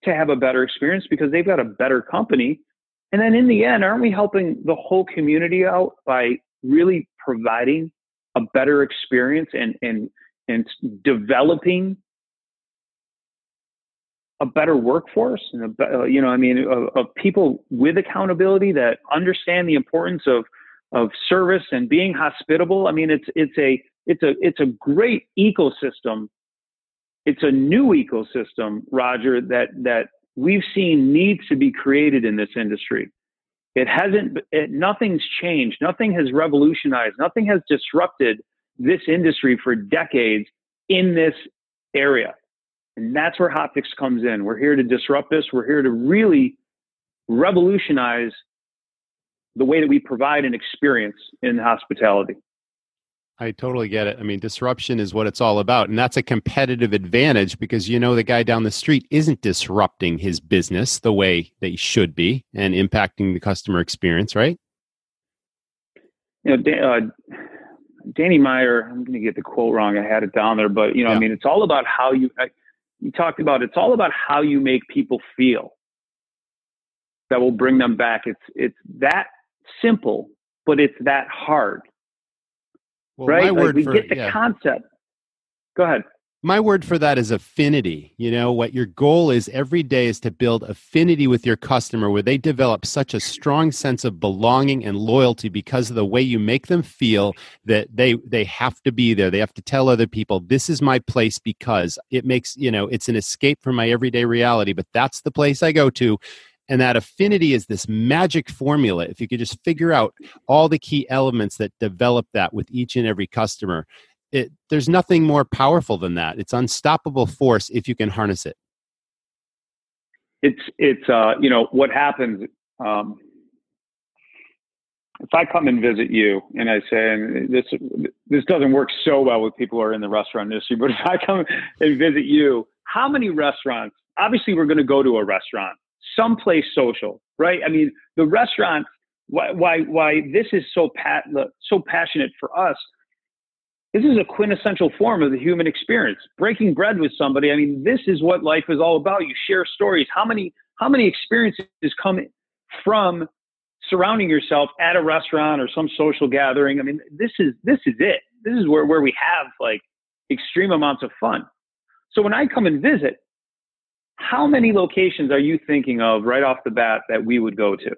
to have a better experience because they've got a better company. And then in the end, aren't we helping the whole community out by really providing a better experience and and and developing a better workforce and a, uh, you know I mean of, of people with accountability that understand the importance of of service and being hospitable. I mean it's it's a it's a it's a great ecosystem. It's a new ecosystem, Roger, that that we've seen needs to be created in this industry. It hasn't. It, nothing's changed. Nothing has revolutionized. Nothing has disrupted this industry for decades in this area, and that's where Hoptix comes in. We're here to disrupt this. We're here to really revolutionize the way that we provide an experience in hospitality. I totally get it. I mean, disruption is what it's all about. And that's a competitive advantage because you know the guy down the street isn't disrupting his business the way they should be and impacting the customer experience, right? You know, Dan, uh, Danny Meyer, I'm going to get the quote wrong. I had it down there, but you know, Yeah. I mean, it's all about how you, I, you talked about, it's all about how you make people feel that will bring them back. It's, it's that simple, but it's that hard, Well, right? my Like we for get the yeah. concept. Go ahead. my word for that is affinity. You know, what your goal is every day is to build affinity with your customer where they develop such a strong sense of belonging and loyalty because of the way you make them feel that they they have to be there. They have to tell other people, this is my place because it makes, you know, it's an escape from my everyday reality, but that's the place I go to. And that affinity is this magic formula. If you could just figure out all the key elements that develop that with each and every customer, it, there's nothing more powerful than that. It's unstoppable force if you can harness it. It's it's uh, you know what happens um, if I come and visit you and I say and this this doesn't work so well with people who are in the restaurant industry, but if I come and visit you, how many restaurants? Obviously, we're going to go to a restaurant, someplace social, right? I mean, the restaurant. Why why why this is so pat so passionate for us this is a quintessential form of the human experience. Breaking bread with somebody. I mean, this is what life is all about. You share stories. How many how many experiences come from surrounding yourself at a restaurant or some social gathering? I mean, this is this is it. This is where where we have like extreme amounts of fun. So when I come and visit, how many locations are you thinking of right off the bat that we would go to?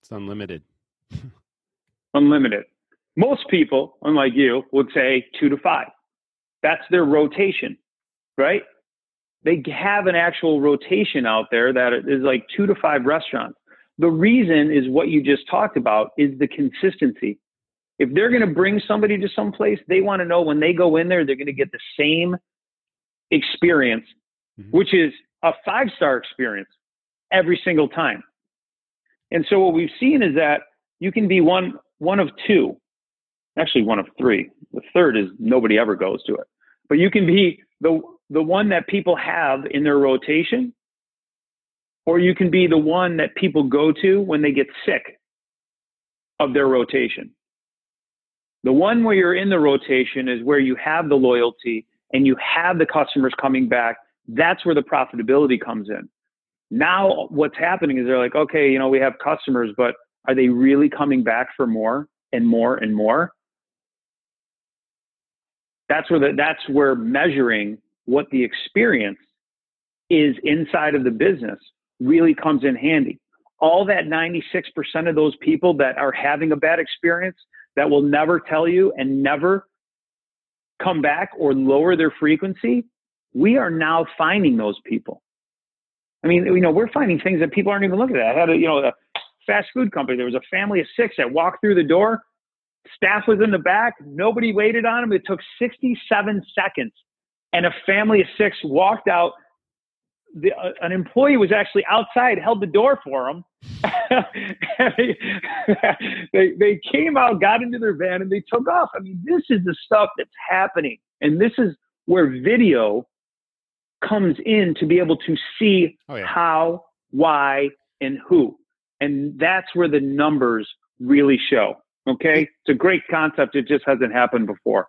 It's unlimited. unlimited. Most people, unlike you, would say two to five. That's their rotation, right? They have an actual rotation out there that is like two to five restaurants. The reason is what you just talked about is the consistency. If they're going to bring somebody to some place, they want to know when they go in there, they're going to get the same experience, mm-hmm. which is a five star experience every single time. And so what we've seen is that you can be one one of two actually one of three. The third is nobody ever goes to it. But you can be the the one that people have in their rotation, or you can be the one that people go to when they get sick of their rotation. The one where you're in the rotation is where you have the loyalty and you have the customers coming back. That's where the profitability comes in. Now, what's happening is they're like, okay, you know, we have customers, but are they really coming back for more and more and more? that's where the, that's where measuring what the experience is inside of the business really comes in handy. All that 96% of those people that are having a bad experience that will never tell you and never come back or lower their frequency, we are now finding those people. I mean, you know, we're finding things that people aren't even looking at. I had a, you know, a fast food company. There was a family of six that walked through the door. Staff was in the back. Nobody waited on them. It took 67 seconds. And a family of six walked out. The, uh, an employee was actually outside, held the door for them. they, they, they came out, got into their van, and they took off. I mean, this is the stuff that's happening. And this is where video comes in to be able to see oh, yeah. how, why, and who. And that's where the numbers really show. Okay. It's a great concept. It just hasn't happened before.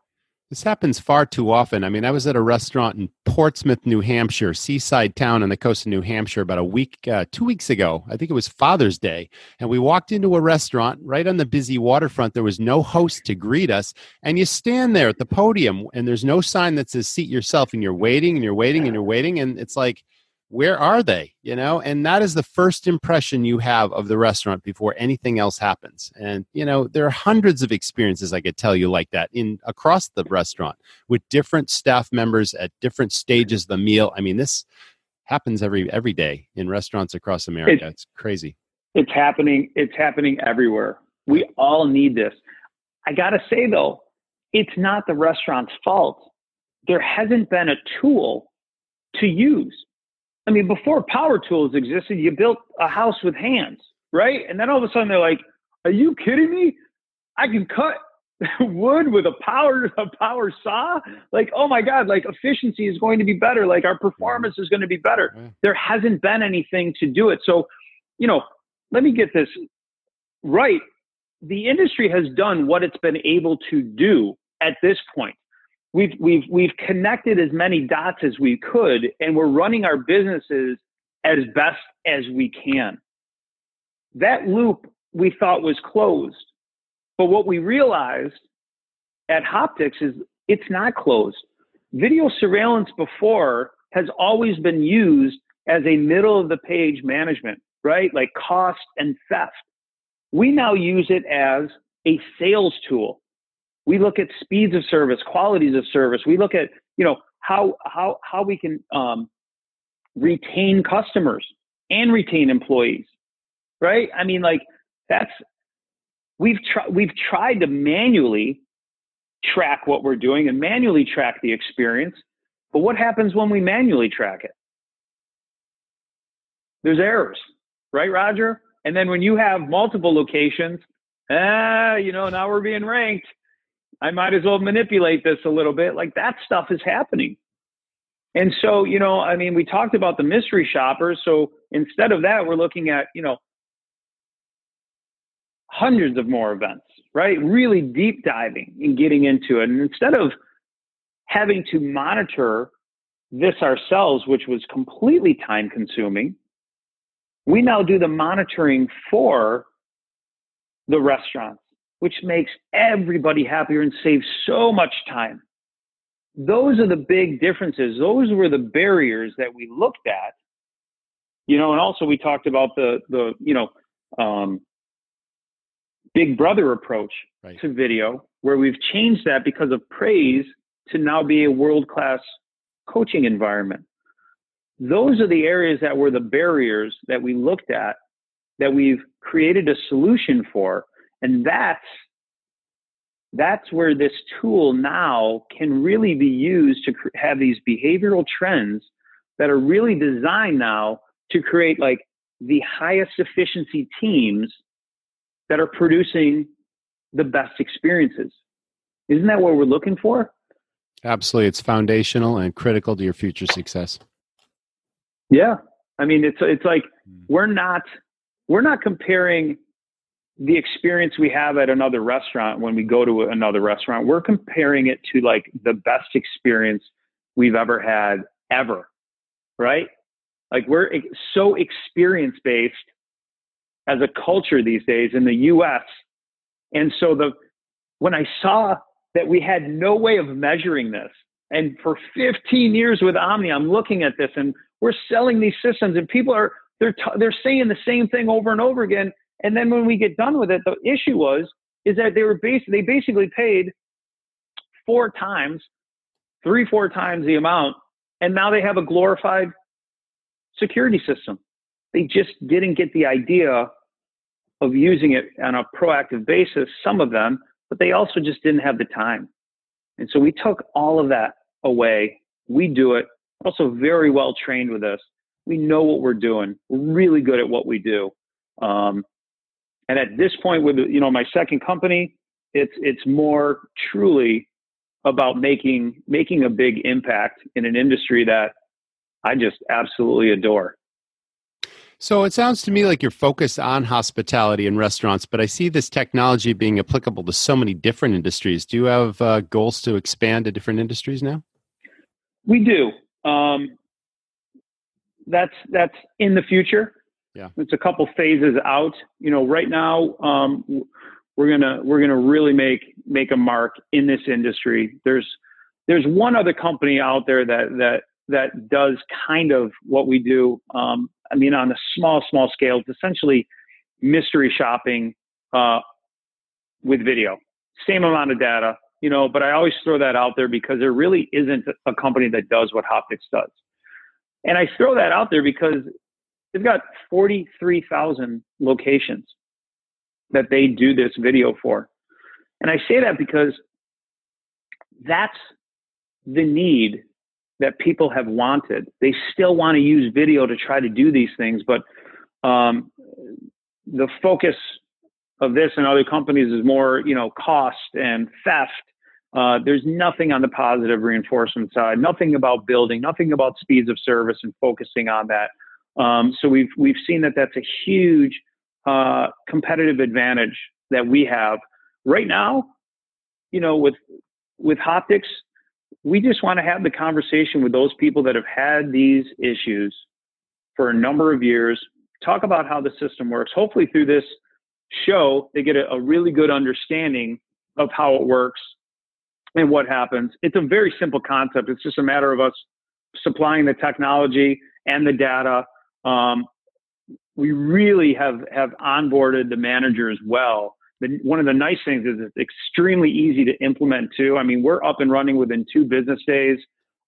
This happens far too often. I mean, I was at a restaurant in Portsmouth, New Hampshire, seaside town on the coast of New Hampshire, about a week, uh, two weeks ago. I think it was Father's Day. And we walked into a restaurant right on the busy waterfront. There was no host to greet us. And you stand there at the podium, and there's no sign that says seat yourself. And you're waiting and you're waiting and you're waiting. And it's like, where are they you know? And that is the first impression you have of the restaurant before anything else happens. And you know there are hundreds of experiences i could tell you like that in across the restaurant with different staff members at different stages of the meal. I mean this happens every every day in restaurants across america. It's, it's crazy. It's happening it's happening everywhere. We all need this. I got to say though it's not the restaurant's fault. There hasn't been a tool to use I mean, before power tools existed, you built a house with hands, right? And then all of a sudden they're like, "Are you kidding me? I can cut wood with a power a power saw? Like oh my god like efficiency is going to be better. Like our performance is going to be better. There hasn't been anything to do it. So you know let me get this right. The industry has done what it's been able to do at this point we've we've we've connected as many dots as we could and we're running our businesses as best as we can that loop we thought was closed but what we realized at Hoptix is it's not closed. Video surveillance before has always been used as a middle of the page management, right? Like cost and theft. We now use it as a sales tool. We look at speeds of service, qualities of service. We look at, you know, how how how we can um, retain customers and retain employees, right? I mean, like that's we've tried we've tried to manually track what we're doing and manually track the experience, but what happens when we manually track it? There's errors, right, Roger? And then when you have multiple locations, ah, you know, now we're being ranked. I might as well manipulate this a little bit. Like that stuff is happening. And so, you know, I mean, we talked about the mystery shoppers. So instead of that, we're looking at, you know, hundreds of more events, right? Really deep diving and getting into it. And instead of having to monitor this ourselves, which was completely time consuming, we now do the monitoring for the restaurants, which makes everybody happier and saves so much time those are the big differences. Those were the barriers that we looked at. You know, and also we talked about the the you know um, Big Brother approach right. to video, where we've changed that because of praise to now be a world class coaching environment. Those are the areas that were the barriers that we looked at, that we've created a solution for, and that's that's where this tool now can really be used to have these behavioral trends that are really designed now to create like the highest efficiency teams that are producing the best experiences. Isn't that what we're looking for? Absolutely. It's foundational and critical to your future success. Yeah. I mean, it's, it's like hmm. we're not, we're not comparing the experience we have at another restaurant when we go to another restaurant, we're comparing it to like the best experience we've ever had ever, right? Like we're so experience based as a culture these days in the US. And so the when I saw that we had no way of measuring this, and for 15 years with Omni, I'm looking at this and we're selling these systems and people are they're t- they're saying the same thing over and over again and then when we get done with it, the issue was is that they were bas- they basically paid four times, three four times the amount, and now they have a glorified security system. They just didn't get the idea of using it on a proactive basis. Some of them, but they also just didn't have the time. And so we took all of that away. We do it. Also, very well trained with this. We know what we're doing. We're really good at what we do. Um, and at this point, with you know my second company, it's it's more truly about making making a big impact in an industry that I just absolutely adore. So it sounds to me like you're focused on hospitality and restaurants, but I see this technology being applicable to so many different industries. Do you have uh, goals to expand to different industries now? We do. Um, that's that's in the future. Yeah, it's a couple phases out. You know, right now um, we're gonna we're gonna really make make a mark in this industry. There's there's one other company out there that that that does kind of what we do. Um, I mean, on a small small scale, it's essentially mystery shopping uh, with video. Same amount of data, you know. But I always throw that out there because there really isn't a company that does what Hoptix does. And I throw that out there because they've got 43,000 locations that they do this video for. And I say that because that's the need that people have wanted. They still want to use video to try to do these things, but um, the focus of this and other companies is more, you know, cost and theft. Uh, there's nothing on the positive reinforcement side, nothing about building, nothing about speeds of service and focusing on that. Um, so we've we've seen that that's a huge uh, competitive advantage that we have right now. You know, with with Hoptix, we just want to have the conversation with those people that have had these issues for a number of years. Talk about how the system works. Hopefully, through this show, they get a, a really good understanding of how it works. and what happens. It's a very simple concept. It's just a matter of us supplying the technology and the data. Um, we really have have onboarded the managers well. The, one of the nice things is it's extremely easy to implement too. I mean, we're up and running within two business days,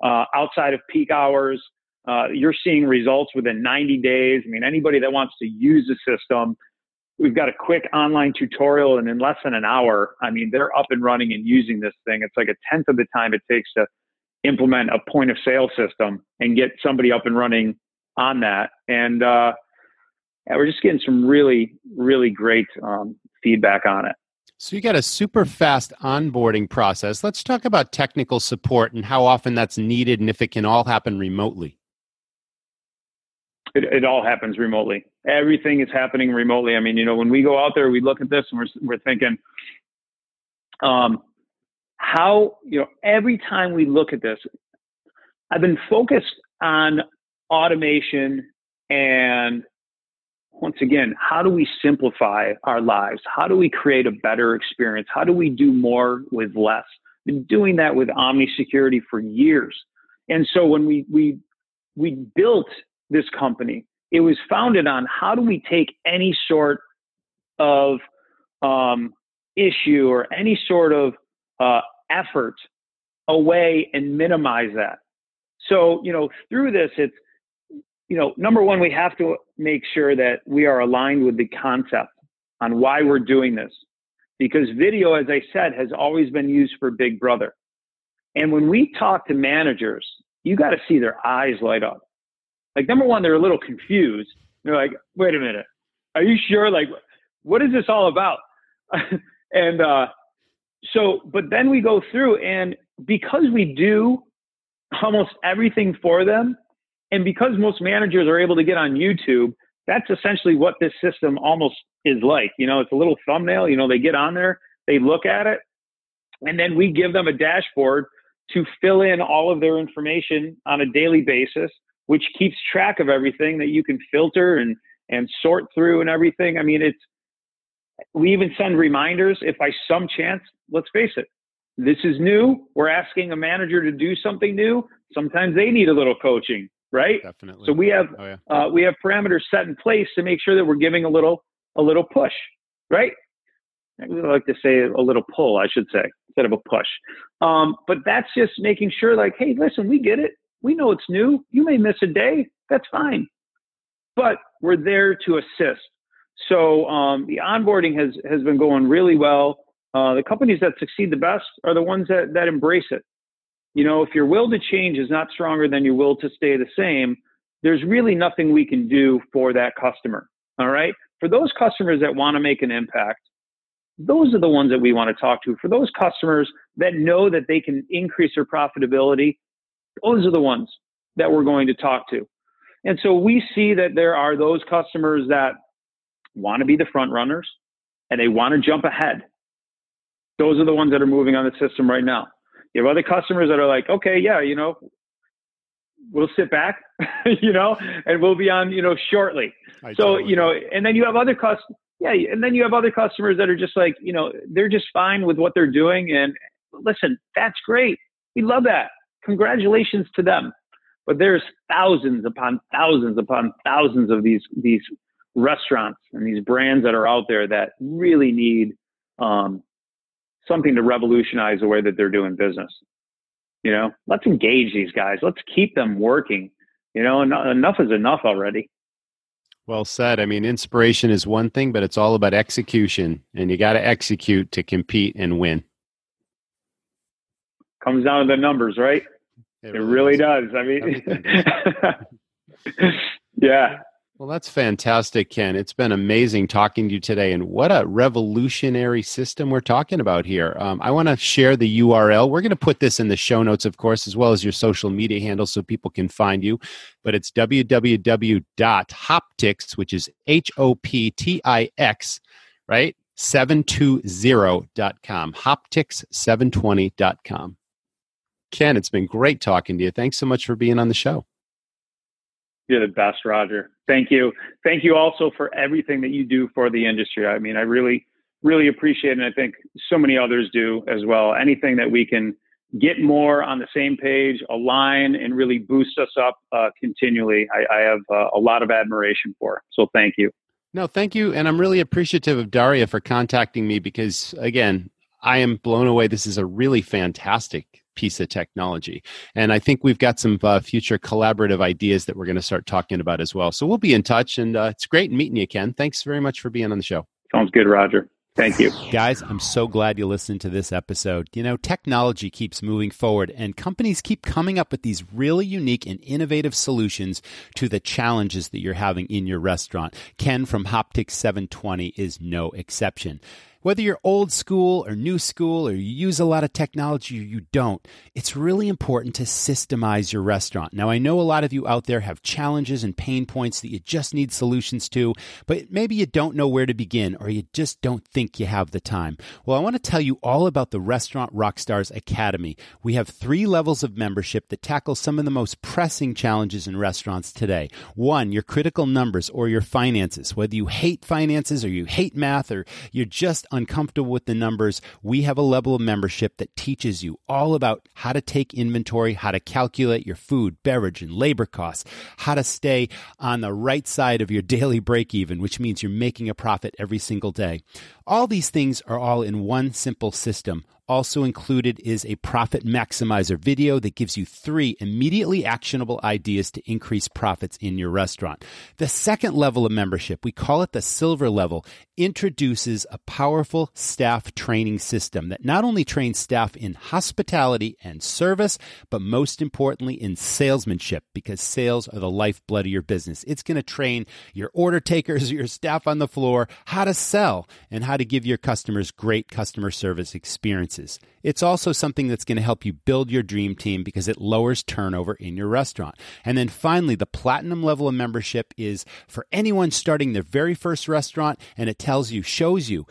uh, outside of peak hours. Uh, you're seeing results within 90 days. I mean, anybody that wants to use the system, we've got a quick online tutorial, and in less than an hour, I mean, they're up and running and using this thing. It's like a tenth of the time it takes to implement a point of sale system and get somebody up and running on that. And uh, we're just getting some really, really great um, feedback on it. So you got a super fast onboarding process. Let's talk about technical support and how often that's needed and if it can all happen remotely. It, it all happens remotely. Everything is happening remotely. I mean, you know, when we go out there, we look at this and we're, we're thinking, um, how, you know, every time we look at this, I've been focused on automation and once again, how do we simplify our lives? How do we create a better experience? How do we do more with less? Been doing that with Omni Security for years. And so when we we we built this company, it was founded on how do we take any sort of um, issue or any sort of uh, effort away and minimize that. So you know through this, it's you know, number one, we have to make sure that we are aligned with the concept on why we're doing this. Because video, as I said, has always been used for Big Brother. And when we talk to managers, you got to see their eyes light up. Like, number one, they're a little confused. They're like, wait a minute, are you sure? Like, what is this all about? and uh, so, but then we go through, and because we do almost everything for them, and because most managers are able to get on YouTube, that's essentially what this system almost is like. You know, it's a little thumbnail, you know, they get on there, they look at it, and then we give them a dashboard to fill in all of their information on a daily basis, which keeps track of everything that you can filter and and sort through and everything. I mean, it's we even send reminders if by some chance, let's face it, this is new. We're asking a manager to do something new. Sometimes they need a little coaching right? Definitely. So we have oh, yeah. uh, we have parameters set in place to make sure that we're giving a little a little push, right? I like to say a little pull, I should say, instead of a push. Um, but that's just making sure, like, hey, listen, we get it. We know it's new. You may miss a day. That's fine. But we're there to assist. So um, the onboarding has has been going really well. Uh, the companies that succeed the best are the ones that that embrace it you know, if your will to change is not stronger than your will to stay the same, there's really nothing we can do for that customer. All right. For those customers that want to make an impact, those are the ones that we want to talk to. For those customers that know that they can increase their profitability, those are the ones that we're going to talk to. And so we see that there are those customers that want to be the front runners and they want to jump ahead. Those are the ones that are moving on the system right now. You have other customers that are like, okay, yeah, you know, we'll sit back, you know, and we'll be on, you know, shortly. I so, totally you know, and then you have other customers, yeah, and then you have other customers that are just like, you know, they're just fine with what they're doing. And listen, that's great. We love that. Congratulations to them. But there's thousands upon thousands upon thousands of these these restaurants and these brands that are out there that really need um, something to revolutionize the way that they're doing business. You know, let's engage these guys. Let's keep them working. You know, enough is enough already. Well said. I mean, inspiration is one thing, but it's all about execution, and you got to execute to compete and win. Comes down to the numbers, right? It, it really, does. does. I mean, yeah. Well, that's fantastic, Ken. It's been amazing talking to you today. And what a revolutionary system we're talking about here. Um, I want to share the URL. We're going to put this in the show notes, of course, as well as your social media handle so people can find you. But it's www.hoptix, which is H O P T I X, right? 720.com. Hoptix720.com. Ken, it's been great talking to you. Thanks so much for being on the show. You're the best, Roger. Thank you. Thank you also for everything that you do for the industry. I mean, I really, really appreciate it. And I think so many others do as well. Anything that we can get more on the same page, align, and really boost us up uh, continually, I, I have uh, a lot of admiration for. So thank you. No, thank you. And I'm really appreciative of Daria for contacting me because, again, I am blown away. This is a really fantastic piece of technology. And I think we've got some uh, future collaborative ideas that we're going to start talking about as well. So we'll be in touch. And uh, it's great meeting you, Ken. Thanks very much for being on the show. Sounds good, Roger. Thank you. Guys, I'm so glad you listened to this episode. You know, technology keeps moving forward and companies keep coming up with these really unique and innovative solutions to the challenges that you're having in your restaurant. Ken from Hoptix 720 is no exception. Whether you're old school or new school or you use a lot of technology or you don't, it's really important to systemize your restaurant. Now, I know a lot of you out there have challenges and pain points that you just need solutions to, but maybe you don't know where to begin or you just don't think you have the time. Well, I want to tell you all about the Restaurant Rockstars Academy. We have three levels of membership that tackle some of the most pressing challenges in restaurants today. One, your critical numbers or your finances. Whether you hate finances or you hate math or you're just uncomfortable with the numbers, we have a level of membership that teaches you all about how to take inventory, how to calculate your food, beverage, and labor costs, how to stay on the right side of your daily break even, which means you're making a profit every single day. All these things are all in one simple system also included is a profit maximizer video that gives you three immediately actionable ideas to increase profits in your restaurant. The second level of membership, we call it the silver level, introduces a powerful staff training system that not only trains staff in hospitality and service, but most importantly in salesmanship because sales are the lifeblood of your business. It's going to train your order takers, your staff on the floor, how to sell and how to give your customers great customer service experience It's also something that's going to help you build your dream team because it lowers turnover in your restaurant. And then finally, the platinum level of membership is for anyone starting their very first restaurant and it tells you, shows you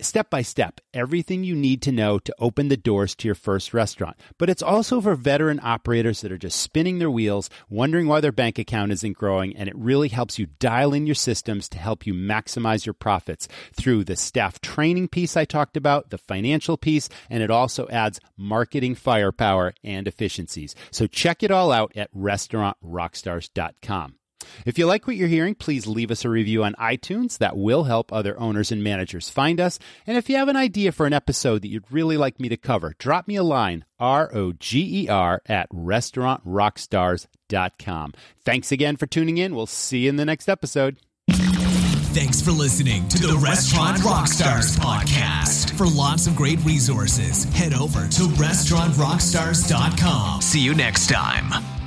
step by step everything you need to know to open the doors to your first restaurant. But it's also for veteran operators that are just spinning their wheels, wondering why their bank account isn't growing, and it really helps you dial in your systems to help you maximize your profits through the staff training piece I talked about, the financial piece, and it also adds marketing firepower and efficiencies. So check it all out at restaurantrockstars.com. If you like what you're hearing, please leave us a review on iTunes. That will help other owners and managers find us. And if you have an idea for an episode that you'd really like me to cover, drop me a line, R O G E R, at restaurantrockstars.com. Thanks again for tuning in. We'll see you in the next episode. Thanks for listening to, to the, the, Restaurant, Restaurant Rockstars podcast. For lots of great resources, head over to restaurantrockstars.com. See you next time.